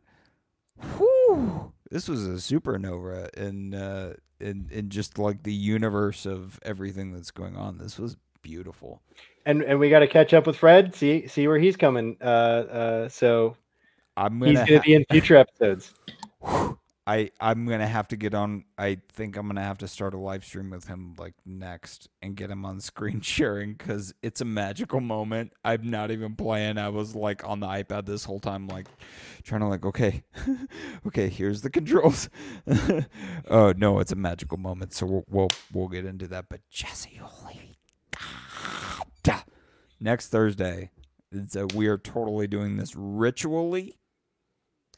Whew. This was a supernova in uh in in just like the universe of everything that's going on. This was beautiful. And and we got to catch up with Fred. See see where he's coming. Uh uh. So I'm he's gonna gonna ha- be in future episodes. I I'm gonna have to get on. I think I'm gonna have to start a live stream with him like next and get him on screen sharing because it's a magical moment. I'm not even playing. I was like on the iPad this whole time, like trying to like okay, okay. Here's the controls. oh no, it's a magical moment. So we'll we'll, we'll get into that. But Jesse, holy God. next Thursday, it's a, we are totally doing this ritually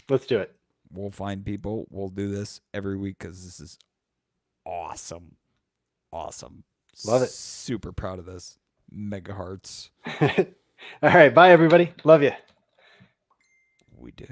Let's do it. We'll find people. We'll do this every week because this is awesome. Awesome. Love it. Super proud of this. Mega hearts. All right. Bye, everybody. Love you. We do.